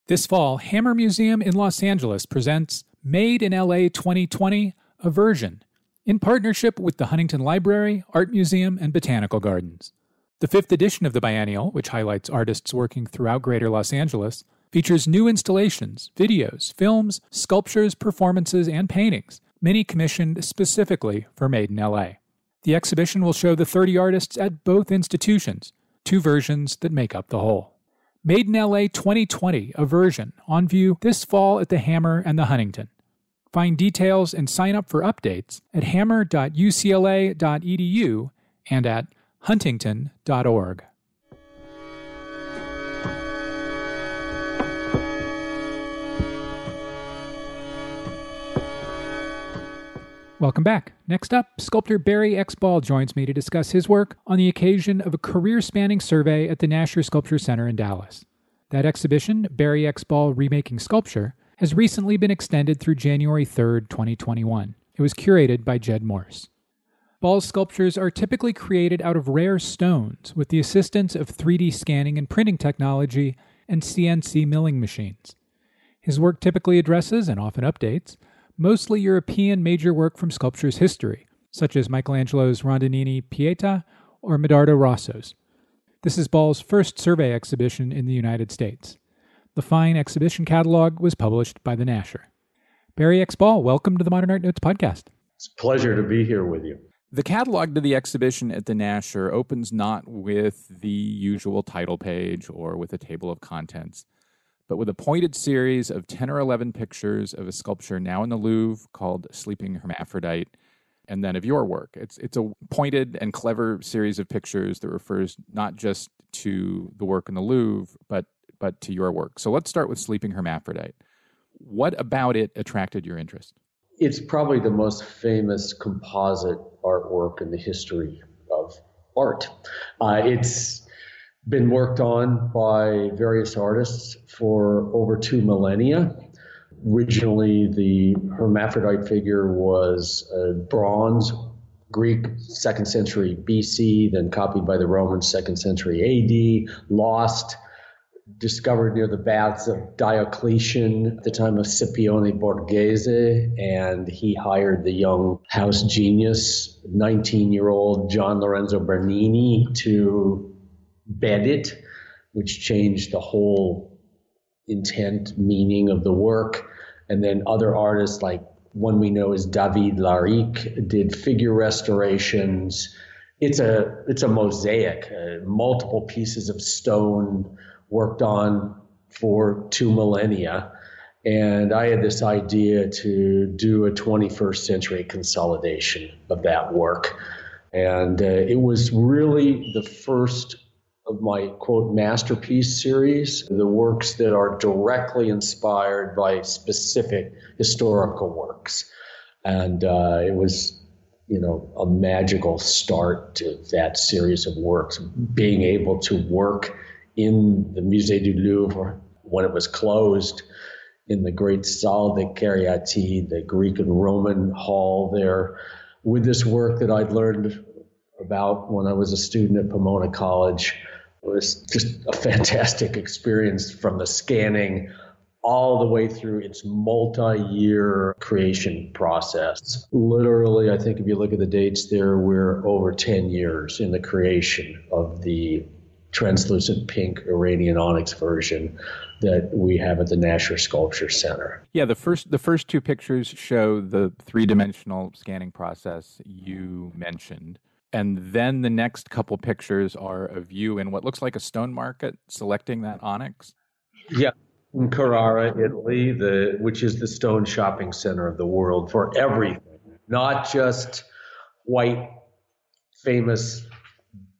[SPEAKER 1] This fall, Hammer Museum in Los Angeles presents Made in LA 2020 A Version in partnership with the Huntington Library, Art Museum, and Botanical Gardens. The fifth edition of the biennial, which highlights artists working throughout Greater Los Angeles, features new installations, videos, films, sculptures, performances, and paintings, many commissioned specifically for Made in LA. The exhibition will show the 30 artists at both institutions, two versions that make up the whole. Made in LA 2020, a version, on view this fall at the Hammer and the Huntington. Find details and sign up for updates at hammer.ucla.edu and at huntington.org. Welcome back. Next up, sculptor Barry X. Ball joins me to discuss his work on the occasion of a career spanning survey at the Nasher Sculpture Center in Dallas. That exhibition, Barry X. Ball Remaking Sculpture, has recently been extended through January 3, 2021. It was curated by Jed Morse. Ball's sculptures are typically created out of rare stones with the assistance of 3D scanning and printing technology and CNC milling machines. His work typically addresses, and often updates, mostly European major work from sculpture's history, such as Michelangelo's Rondanini Pieta or Medardo Rosso's. This is Ball's first survey exhibition in the United States. The fine exhibition catalog was published by the Nasher. Barry X. Ball, welcome to the Modern Art Notes podcast.
[SPEAKER 3] It's a pleasure to be here with you.
[SPEAKER 1] The catalog to the exhibition at the Nasher opens not with the usual title page or with a table of contents, but with a pointed series of 10 or 11 pictures of a sculpture now in the Louvre called Sleeping Hermaphrodite, and then of your work. It's, it's a pointed and clever series of pictures that refers not just to the work in the Louvre, but, but to your work. So let's start with Sleeping Hermaphrodite. What about it attracted your interest?
[SPEAKER 3] It's probably the most famous composite artwork in the history of art. Uh, it's been worked on by various artists for over two millennia. Originally, the hermaphrodite figure was a bronze Greek second century BC, then copied by the Romans second century AD, lost, discovered near the baths of Diocletian at the time of Scipione Borghese, and he hired the young house genius, 19 year old Gian Lorenzo Bernini, to bed it, which changed the whole intent, meaning of the work. And then other artists, like one we know is David Laric, did figure restorations. It's a it's a mosaic, uh, multiple pieces of stone worked on for two millennia. And I had this idea to do a 21st century consolidation of that work. And uh, it was really the first of my quote masterpiece series, the works that are directly inspired by specific historical works. And uh, it was, you know, a magical start to that series of works, being able to work in the Musée du Louvre when it was closed in the great Salle des Caryatides, the Greek and Roman hall there, with this work that I'd learned about when I was a student at Pomona College it was just a fantastic experience from the scanning all the way through its multi year creation process. Literally, I think if you look at the dates there, we're over 10 years in the creation of the translucent pink Iranian onyx version that we have at the Nasher Sculpture Center.
[SPEAKER 1] Yeah, the first the first two pictures show the three dimensional scanning process you mentioned and then the next couple pictures are of you in what looks like a stone market selecting that onyx.
[SPEAKER 3] Yeah, in Carrara, Italy, the which is the stone shopping center of the world for everything, not just white famous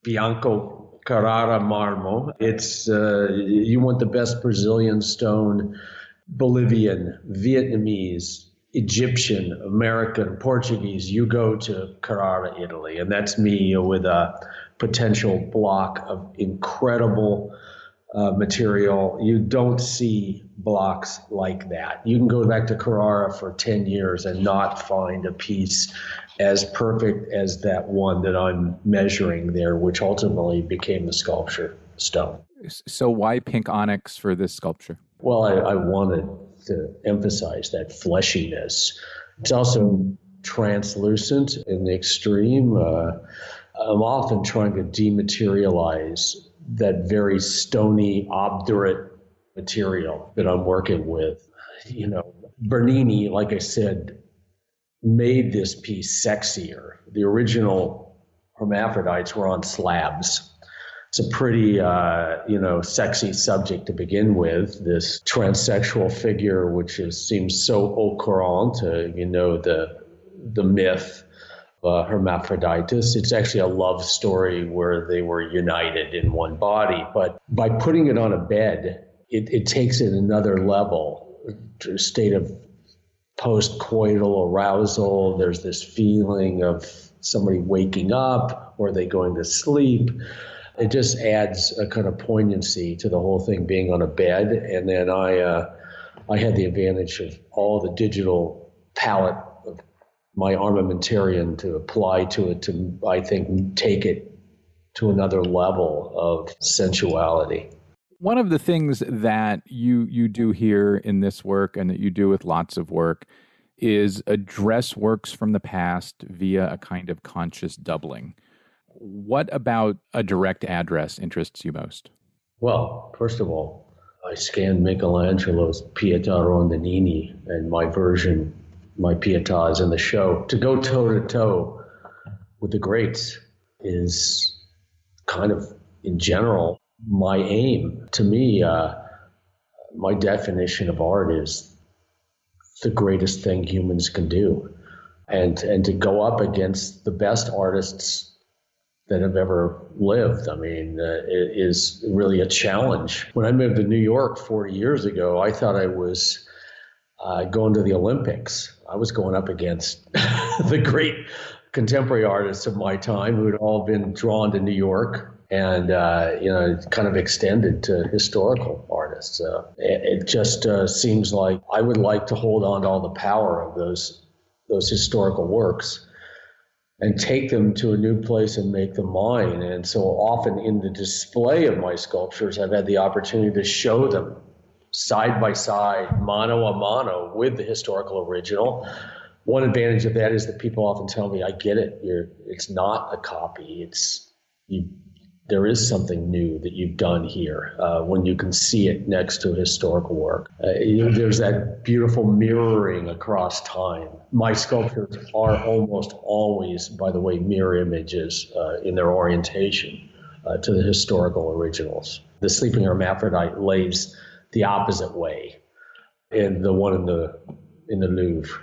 [SPEAKER 3] Bianco Carrara marmo. It's uh, you want the best Brazilian stone, Bolivian, Vietnamese, Egyptian, American, Portuguese, you go to Carrara, Italy, and that's me with a potential block of incredible uh, material. You don't see blocks like that. You can go back to Carrara for 10 years and not find a piece as perfect as that one that I'm measuring there, which ultimately became the sculpture stone.
[SPEAKER 1] So, why pink onyx for this sculpture?
[SPEAKER 3] Well, I, I wanted to emphasize that fleshiness. It's also translucent in the extreme. Uh, I'm often trying to dematerialize that very stony, obdurate material that I'm working with. You know, Bernini, like I said, made this piece sexier. The original hermaphrodites were on slabs. it's a pretty, uh, you know, sexy subject to begin with. This transsexual figure, which is, seems so au courant to, you know, the the myth uh, hermaphroditus. It's actually a love story where they were united in one body. But by putting it on a bed, it, it takes it another level, state of post-coital arousal. There's this feeling of somebody waking up or they going to sleep it just adds a kind of poignancy to the whole thing being on a bed. And then I, uh, I had the advantage of all the digital palette my armamentarium to apply to it to, I think, take it to another level of sensuality.
[SPEAKER 1] One of the things that you you do here in this work and that you do with lots of work is address works from the past via a kind of conscious doubling. What about a direct address interests you most?
[SPEAKER 3] Well, first of all, I scanned Michelangelo's Pietà Rondanini and my version, my pietas in the show. To go toe to toe with the greats is kind of, in general, my aim. To me, uh, my definition of art is the greatest thing humans can do. And, and to go up against the best artists that have ever lived. I mean, uh, it is really a challenge. When I moved to New York 40 years ago, I thought I was uh, going to the Olympics. I was going up against the great contemporary artists of my time who had all been drawn to New York and, uh, you know, kind of extended to historical artists. Uh, it, it, just uh, seems like I would like to hold on to all the power of those, those historical works and take them to a new place and make them mine. And so often in the display of my sculptures, I've had the opportunity to show them side by side, mano a mano, with the historical original. One advantage of that is that people often tell me, "I get it. You're, it's not a copy. It's you there is something new that you've done here uh, when you can see it next to a historical work. Uh, you know, there's that beautiful mirroring across time. My sculptures are almost always, by the way, mirror images uh, in their orientation uh, to the historical originals. The Sleeping Hermaphrodite lays the opposite way, and the one in the in the Louvre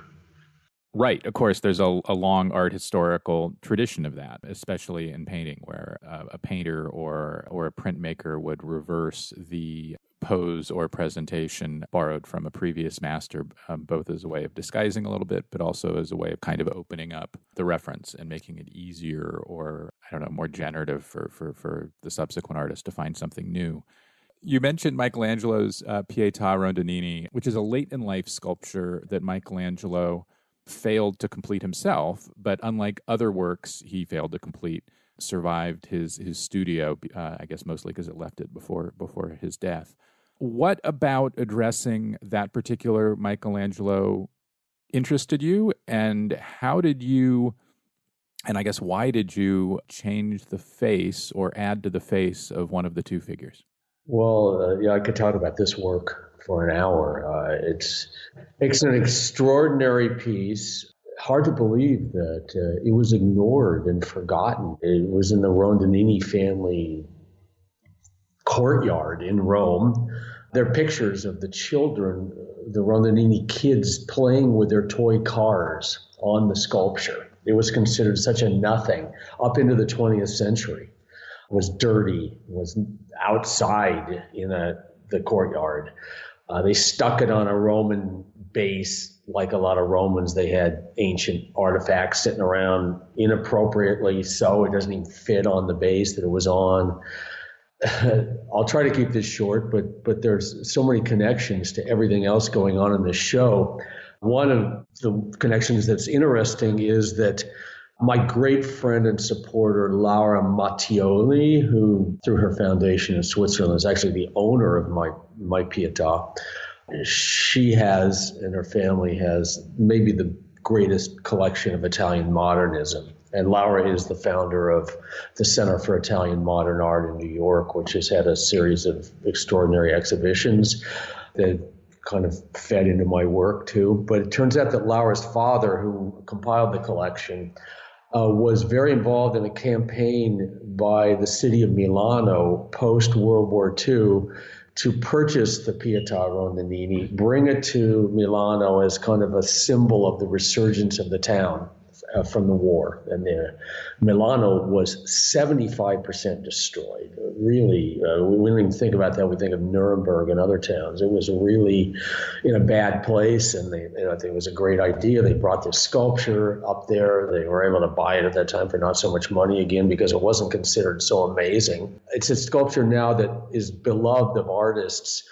[SPEAKER 1] Right. Of course, there's a, a, long art historical tradition of that, especially in painting, where a painter or or a printmaker would reverse the pose or presentation borrowed from a previous master, um, both as a way of disguising a little bit, but also as a way of kind of opening up the reference and making it easier or, I don't know, more generative for, for, for the subsequent artist to find something new. You mentioned Michelangelo's uh, Pietà Rondanini, which is a late in life sculpture that Michelangelo failed to complete himself, but unlike other works he failed to complete, survived his his studio. Uh, I guess mostly because it left it before before his death. What about addressing that particular Michelangelo interested you, and how did you? And I guess why did you change the face or add to the face of one of the two figures?
[SPEAKER 3] Well, uh, yeah, I could talk about this work for an hour. Uh, it's it's an extraordinary piece. Hard to believe that uh, it was ignored and forgotten. It was in the Rondanini family courtyard in Rome. There are pictures of the children, the Rondanini kids, playing with their toy cars on the sculpture. It was considered such a nothing up into the 20th century. Was dirty, was outside in a, the courtyard. Uh, they stuck it on a Roman base, like a lot of Romans. They had ancient artifacts sitting around inappropriately, so it doesn't even fit on the base that it was on. I'll try to keep this short, but but there's so many connections to everything else going on in this show. One of the connections that's interesting is that my great friend and supporter, Laura Mattioli, who through her foundation in Switzerland is actually the owner of my, my Pietà, she has and her family has maybe the greatest collection of Italian modernism. And Laura is the founder of the Center for Italian Modern Art in New York, which has had a series of extraordinary exhibitions that kind of fed into my work too. But it turns out that Laura's father, who compiled the collection, uh, was very involved in a campaign by the city of Milano post World War II to purchase the Pietà Rondanini, bring it to Milano as kind of a symbol of the resurgence of the town uh, from the war. And the, Milano was 75% destroyed. Really, uh, we don't even think about that. We think of Nuremberg and other towns. It was really in a bad place, and they, you know, I think it was a great idea. They brought this sculpture up there. They were able to buy it at that time for not so much money again because it wasn't considered so amazing. It's a sculpture now that is beloved of artists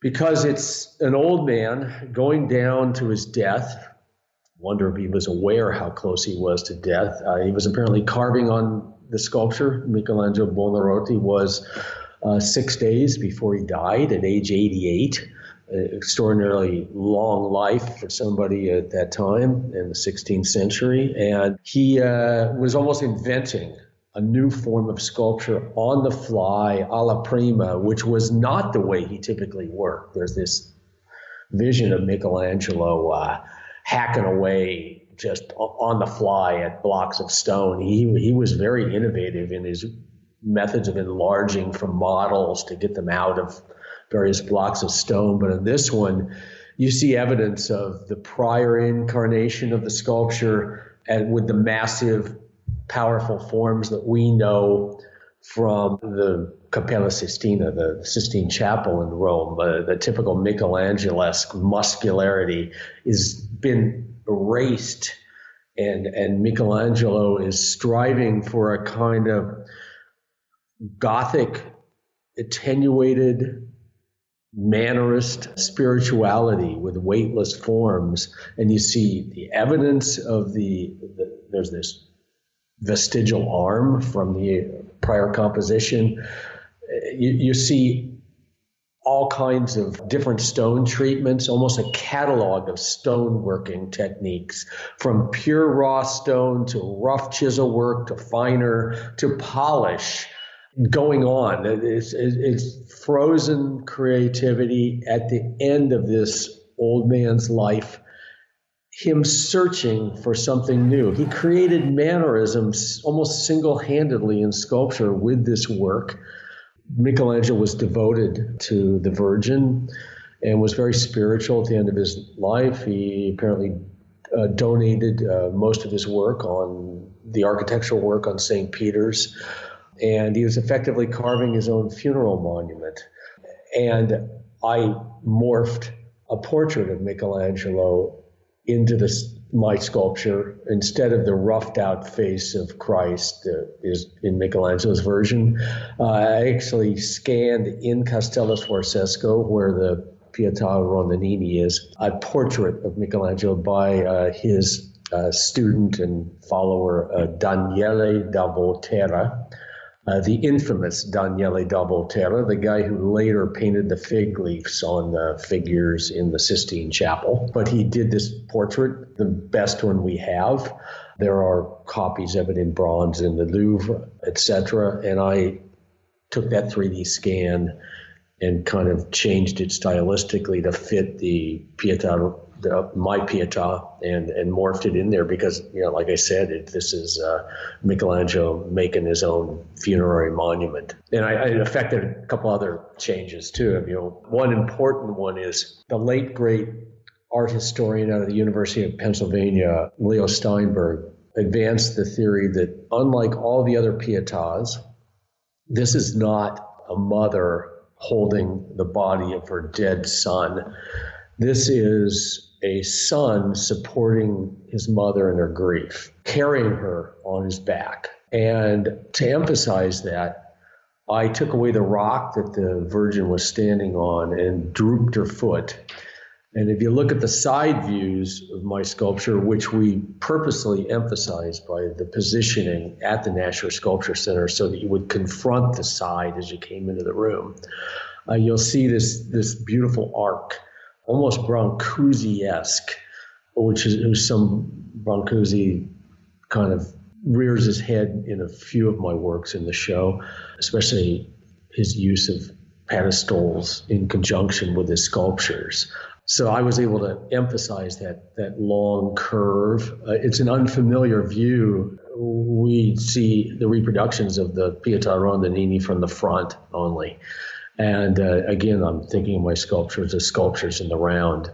[SPEAKER 3] because it's an old man going down to his death wonder if he was aware how close he was to death. Uh, he was apparently carving on the sculpture. Michelangelo Buonarroti was uh, six days before he died at age 88. extraordinarily long life for somebody at that time in the 16th century. And he uh, was almost inventing a new form of sculpture on the fly, alla prima, which was not the way he typically worked. There's this vision of Michelangelo uh, hacking away just on the fly at blocks of stone. He he was very innovative in his methods of enlarging from models to get them out of various blocks of stone. But in this one, you see evidence of the prior incarnation of the sculpture and with the massive, powerful forms that we know from the Cappella Sistina, the Sistine Chapel in Rome. Uh, the typical Michelangelesque muscularity has been erased, and and Michelangelo is striving for a kind of Gothic, attenuated, mannerist spirituality with weightless forms, and you see the evidence of the, the there's this vestigial arm from the prior composition. You, you see all kinds of different stone treatments, almost a catalog of stone working techniques from pure raw stone to rough chisel work to finer to polish going on. It's, it's frozen creativity at the end of this old man's life him searching for something new. He created mannerisms almost single handedly in sculpture with this work. Michelangelo was devoted to the Virgin and was very spiritual at the end of his life. He apparently uh, donated uh, most of his work on the architectural work on St. Peter's, and he was effectively carving his own funeral monument. And I morphed a portrait of Michelangelo into this my sculpture instead of the roughed out face of Christ is in Michelangelo's version. Uh, I actually scanned in Castello Sforzesco, where the Pietà Rondanini is, a portrait of Michelangelo by uh, his uh, student and follower uh, Daniele da Volterra uh, the infamous Daniele da Volterra, the guy who later painted the fig leaves on the figures in the Sistine Chapel. But he did this portrait, the best one we have. There are copies of it in bronze in the Louvre, etc. And I took that 3D scan and kind of changed it stylistically to fit the Pietà the, my Pietà and, and morphed it in there because, you know, like I said, it, this is uh, Michelangelo making his own funerary monument. And I, I affected a couple other changes too. You know, one important one is the late great art historian out of the University of Pennsylvania, Leo Steinberg, advanced the theory that unlike all the other Pietas, this is not a mother holding the body of her dead son. This is a son supporting his mother in her grief, carrying her on his back. And to emphasize that, I took away the rock that the Virgin was standing on and drooped her foot. And if you look at the side views of my sculpture, which we purposely emphasized by the positioning at the Nasher Sculpture Center so that you would confront the side as you came into the room, uh, you'll see this, this beautiful arc almost Brancusi-esque, which is some Brancusi kind of rears his head in a few of my works in the show, especially his use of pedestals in conjunction with his sculptures. So I was able to emphasize that that long curve. Uh, it's an unfamiliar view. We see the reproductions of the Pietà Rondanini from the front only. And uh, again, I'm thinking of my sculptures as sculptures in the round.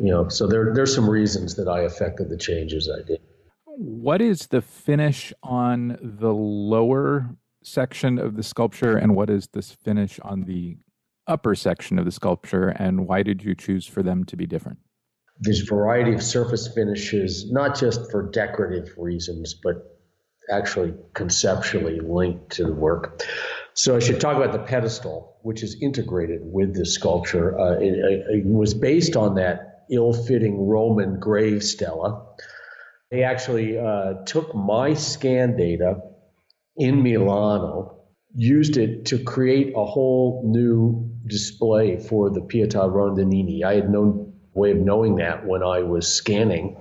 [SPEAKER 3] You know, so there there's some reasons that I affected the changes I did.
[SPEAKER 4] What is the finish on the lower section of the sculpture, and what is this finish on the upper section of the sculpture, and why did you choose for them to be different?
[SPEAKER 3] There's a variety of surface finishes, not just for decorative reasons, but actually conceptually linked to the work. So I should talk about the pedestal, which is integrated with the sculpture. Uh, it, it, was based on that ill-fitting Roman grave stela. They actually uh, took my scan data in Milano, used it to create a whole new display for the Pietà Rondanini. I had no way of knowing that when I was scanning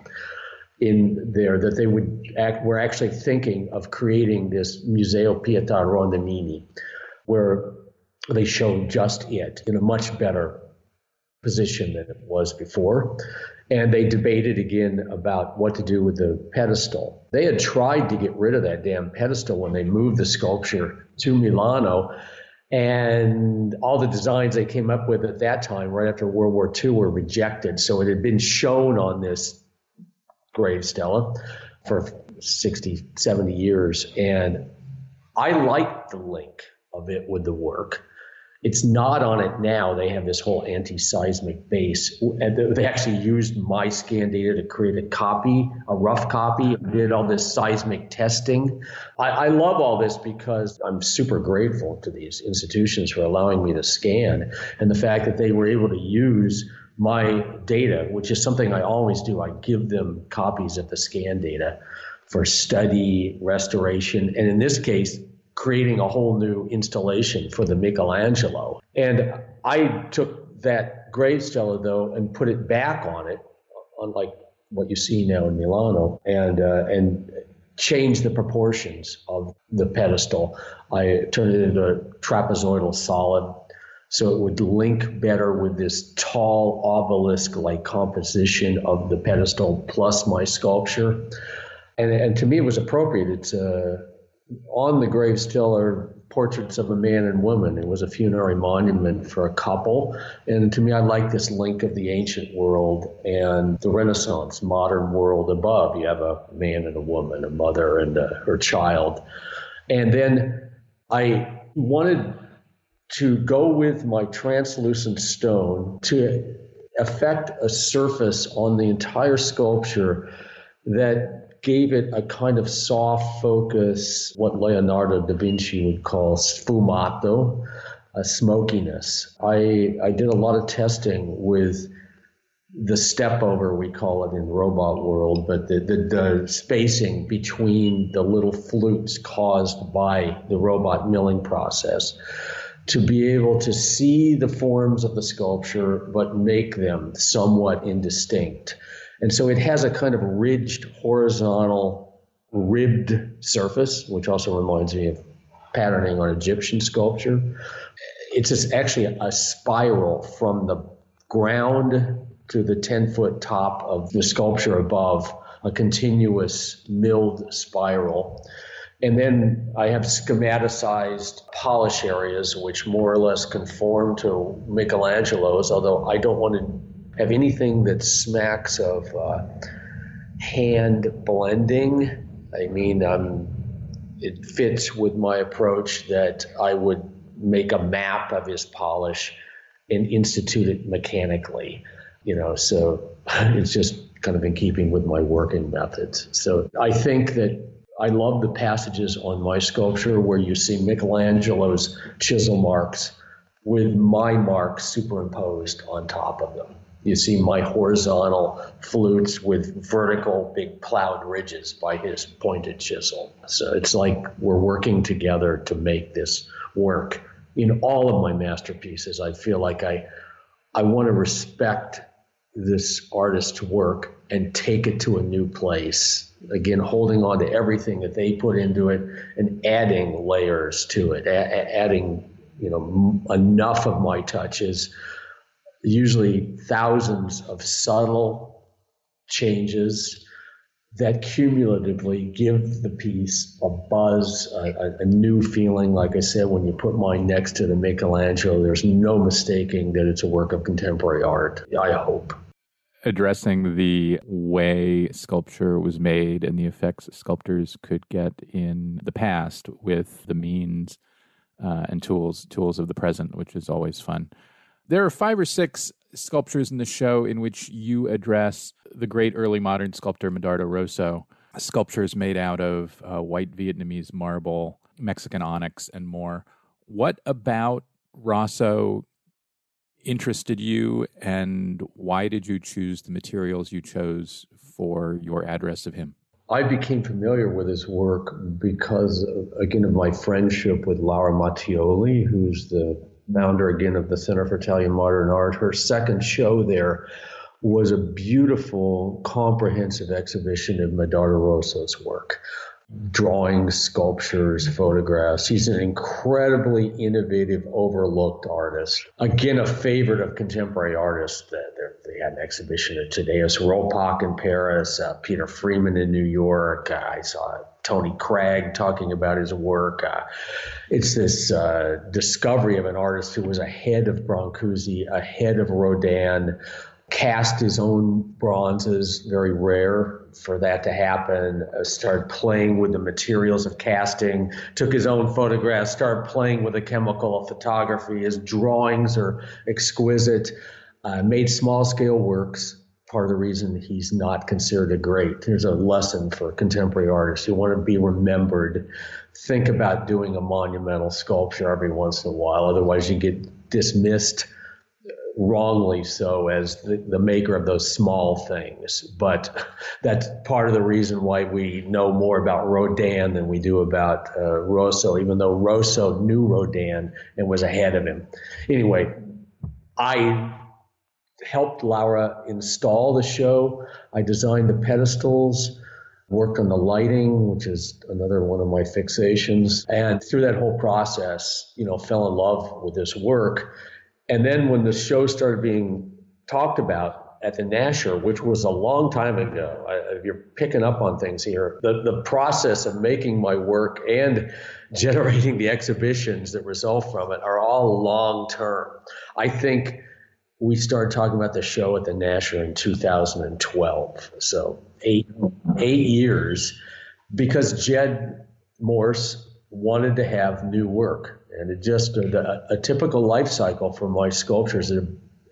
[SPEAKER 3] in there that they would act, were actually thinking of creating this Museo Pietà Rondanini, where they showed just it in a much better position than it was before. And they debated again about what to do with the pedestal. They had tried to get rid of that damn pedestal when they moved the sculpture to Milano and all the designs they came up with at that time, right after World War II, were rejected. So it had been shown on this grave stela for 60, 70 years. And I like the link of it with the work. It's not on it now. They have this whole anti-seismic base. And they actually used my scan data to create a copy, a rough copy, did all this seismic testing. I, I love all this because I'm super grateful to these institutions for allowing me to scan and the fact that they were able to use my data, which is something I always do. I give them copies of the scan data for study, restoration, and in this case, creating a whole new installation for the Michelangelo. And I took that grave stela though and put it back on it, unlike what you see now in Milano, and uh, and changed the proportions of the pedestal. I turned it into a trapezoidal solid so it would link better with this tall obelisk like composition of the pedestal plus my sculpture. And, and to me, it was appropriate. It's uh, on the grave stela are portraits of a man and woman. It was a funerary monument for a couple. And to me, I like this link of the ancient world and the Renaissance, modern world above. You have a man and a woman, a mother and a, her child. And then I wanted to go with my translucent stone to affect a surface on the entire sculpture that gave it a kind of soft focus, what Leonardo da Vinci would call sfumato, a smokiness. I, I did a lot of testing with the step over, we call it in robot world, but the, the, the, spacing between the little flutes caused by the robot milling process to be able to see the forms of the sculpture but make them somewhat indistinct. And so it has a kind of ridged, horizontal, ribbed surface, which also reminds me of patterning on Egyptian sculpture. It's actually a spiral from the ground to the 10 foot top of the sculpture above, a continuous milled spiral. And then I have schematicized polish areas, which more or less conform to Michelangelo's, although I don't want to have anything that smacks of uh, hand blending. I mean, um, it fits with my approach that I would make a map of his polish and institute it mechanically. You know, so it's just kind of in keeping with my working methods. So I think that I love the passages on my sculpture where you see Michelangelo's chisel marks with my marks superimposed on top of them. You see my horizontal flutes with vertical big plowed ridges by his pointed chisel. So it's like we're working together to make this work. In all of my masterpieces, I feel like I, I want to respect this artist's work and take it to a new place. Again, holding on to everything that they put into it and adding layers to it, a- adding you know m- enough of my touches usually thousands of subtle changes that cumulatively give the piece a buzz, a, a, new feeling. Like I said, when you put mine next to the Michelangelo, there's no mistaking that it's a work of contemporary art. I hope.
[SPEAKER 4] Addressing the way sculpture was made and the effects sculptors could get in the past with the means uh, and tools, tools of the present, which is always fun. There are five or six sculptures in the show in which you address the great early modern sculptor Medardo Rosso. Sculptures made out of uh, white Vietnamese marble, Mexican onyx, and more. What about Rosso interested you, and why did you choose the materials you chose for your address of him?
[SPEAKER 3] I became familiar with his work because, again, of my friendship with Laura Mattioli, who's the founder again of the Center for Italian Modern Art. Her second show there was a beautiful, comprehensive exhibition of Medardo Rosso's work drawings, sculptures, photographs. He's an incredibly innovative, overlooked artist. Again, a favorite of contemporary artists. They had an exhibition at Thaddaeus Ropac in Paris, uh, Peter Freeman in New York. Uh, I saw Tony Cragg talking about his work. Uh, it's this uh, discovery of an artist who was ahead of Brancusi, ahead of Rodin, cast his own bronzes, very rare for that to happen, uh, started playing with the materials of casting, took his own photographs, started playing with the chemical of photography. His drawings are exquisite, uh, made small scale works. Part of the reason he's not considered a great. There's a lesson for contemporary artists. You want to be remembered. Think about doing a monumental sculpture every once in a while. Otherwise, you get dismissed wrongly so as the, the maker of those small things. But that's part of the reason why we know more about Rodin than we do about uh, Rosso, even though Rosso knew Rodin and was ahead of him. Anyway, I helped Laura install the show. I designed the pedestals worked on the lighting, which is another one of my fixations. And through that whole process, you know, fell in love with this work and then when the show started being talked about at the Nasher, which was a long time ago, I, you're picking up on things here. The, the process of making my work and generating the exhibitions that result from it are all long term. I think we started talking about the show at the Nasher in 2012. So eight, eight years because Jed Morse wanted to have new work and it just uh, a, uh, a, typical life cycle for my sculptures.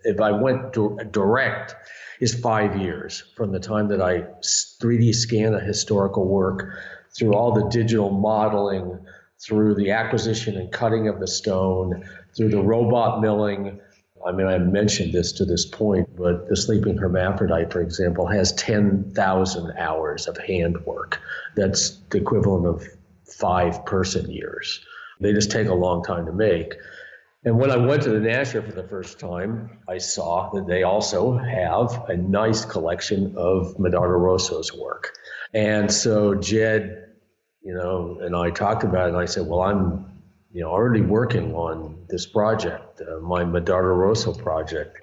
[SPEAKER 3] If I went direct, is five years from the time that I 3D scan a historical work through all the digital modeling, through the acquisition and cutting of the stone, through the robot milling. I mean, I mentioned this to this point, but the Sleeping Hermaphrodite, for example, has 10,000 hours of handwork. That's the equivalent of five person years. They just take a long time to make. And when I went to the Nasher for the first time, I saw that they also have a nice collection of Medardo Rosso's work. And so Jed, you know, and I talked about it, and I said, well, I'm, you know, already working on this project, uh, my Medardo Rosso project.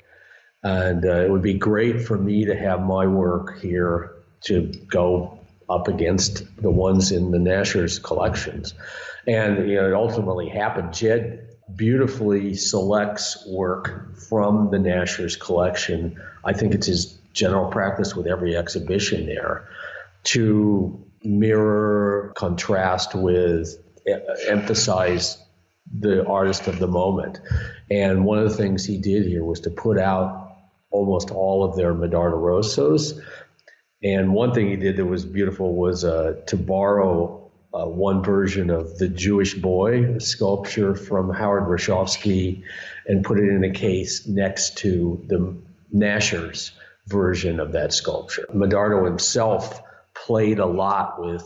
[SPEAKER 3] And uh, it would be great for me to have my work here to go up against the ones in the Nasher's collections. And you know, it ultimately happened. Jed beautifully selects work from the Nasher's collection. I think it's his general practice with every exhibition there to mirror, contrast with, emphasize the artist of the moment. And one of the things he did here was to put out almost all of their Medardo Rossos. And one thing he did that was beautiful was uh, to borrow uh, one version of the Jewish boy sculpture from Howard Rachofsky and put it in a case next to the Nasher's version of that sculpture. Medardo himself played a lot with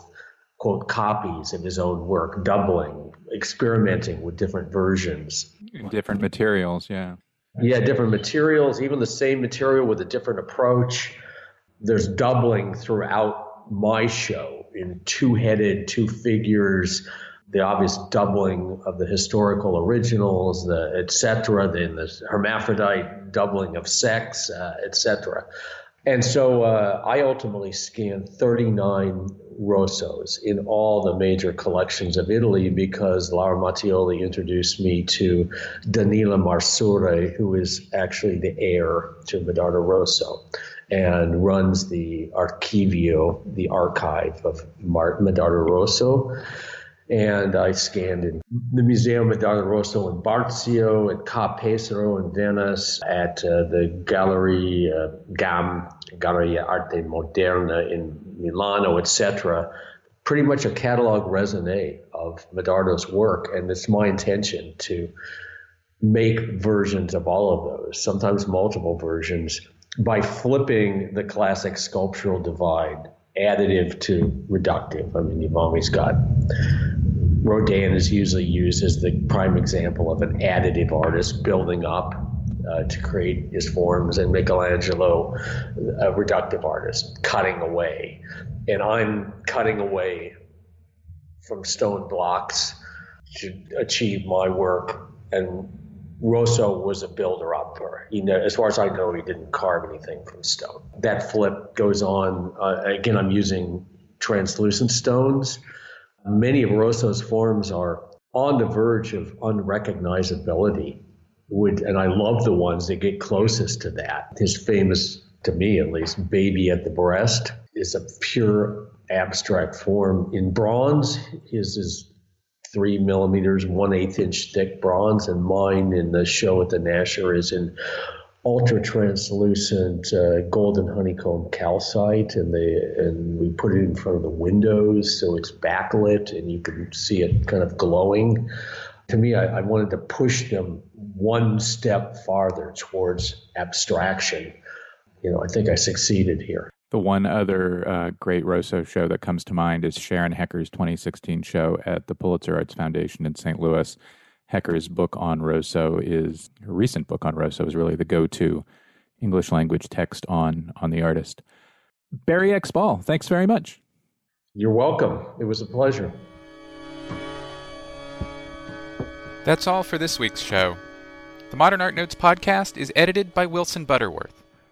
[SPEAKER 3] quote copies of his own work, doubling, experimenting with different versions,
[SPEAKER 4] different materials, yeah.
[SPEAKER 3] Yeah, different materials, even the same material with a different approach. There's doubling throughout my show in two headed, two figures, the obvious doubling of the historical originals, the etc., then the hermaphrodite doubling of sex, uh, etc. And so uh, I ultimately scanned 39 Rossos in all the major collections of Italy because Laura Mattioli introduced me to Danila Marsure, who is actually the heir to Medardo Rosso and runs the Archivio, the archive of Medardo Rosso and I scanned in the Museo Medardo Rosso in Barzio, at Ca' Pesaro in Venice, at uh, the Gallery uh, GAM, Galleria Arte Moderna in Milano, etc. Pretty much a catalog raisonné of Medardo's work, and it's my intention to make versions of all of those, sometimes multiple versions, by flipping the classic sculptural divide additive to reductive. I mean, you've always got Rodin is usually used as the prime example of an additive artist building up uh, to create his forms, and Michelangelo, a reductive artist, cutting away. And I'm cutting away from stone blocks to achieve my work. And Rosso was a builder up. He, as far as I know, he didn't carve anything from stone. That flip goes on. Uh, again, I'm using translucent stones Many of Rosso's forms are on the verge of unrecognizability. Would, and I love the ones that get closest to that. His famous, to me at least, Baby at the Breast is a pure abstract form in bronze. His is three millimeters, one eighth inch thick bronze, and mine in the show at the Nasher is in ultra translucent uh, golden honeycomb calcite, and and we put it in front of the windows so it's backlit and you can see it kind of glowing. To me, I, I wanted to push them one step farther towards abstraction. You know, I think I succeeded here.
[SPEAKER 4] The one other uh, great Rosso show that comes to mind is Sharon Hecker's 2016 show at the Pulitzer Arts Foundation in St. Louis. Hecker's book on Rosso is her recent book on Rosso is really the go-to English language text on on the artist. Barry X Ball, thanks very much.
[SPEAKER 3] You're welcome. It was a pleasure.
[SPEAKER 5] That's all for this week's show. The Modern Art Notes podcast is edited by Wilson Butterworth.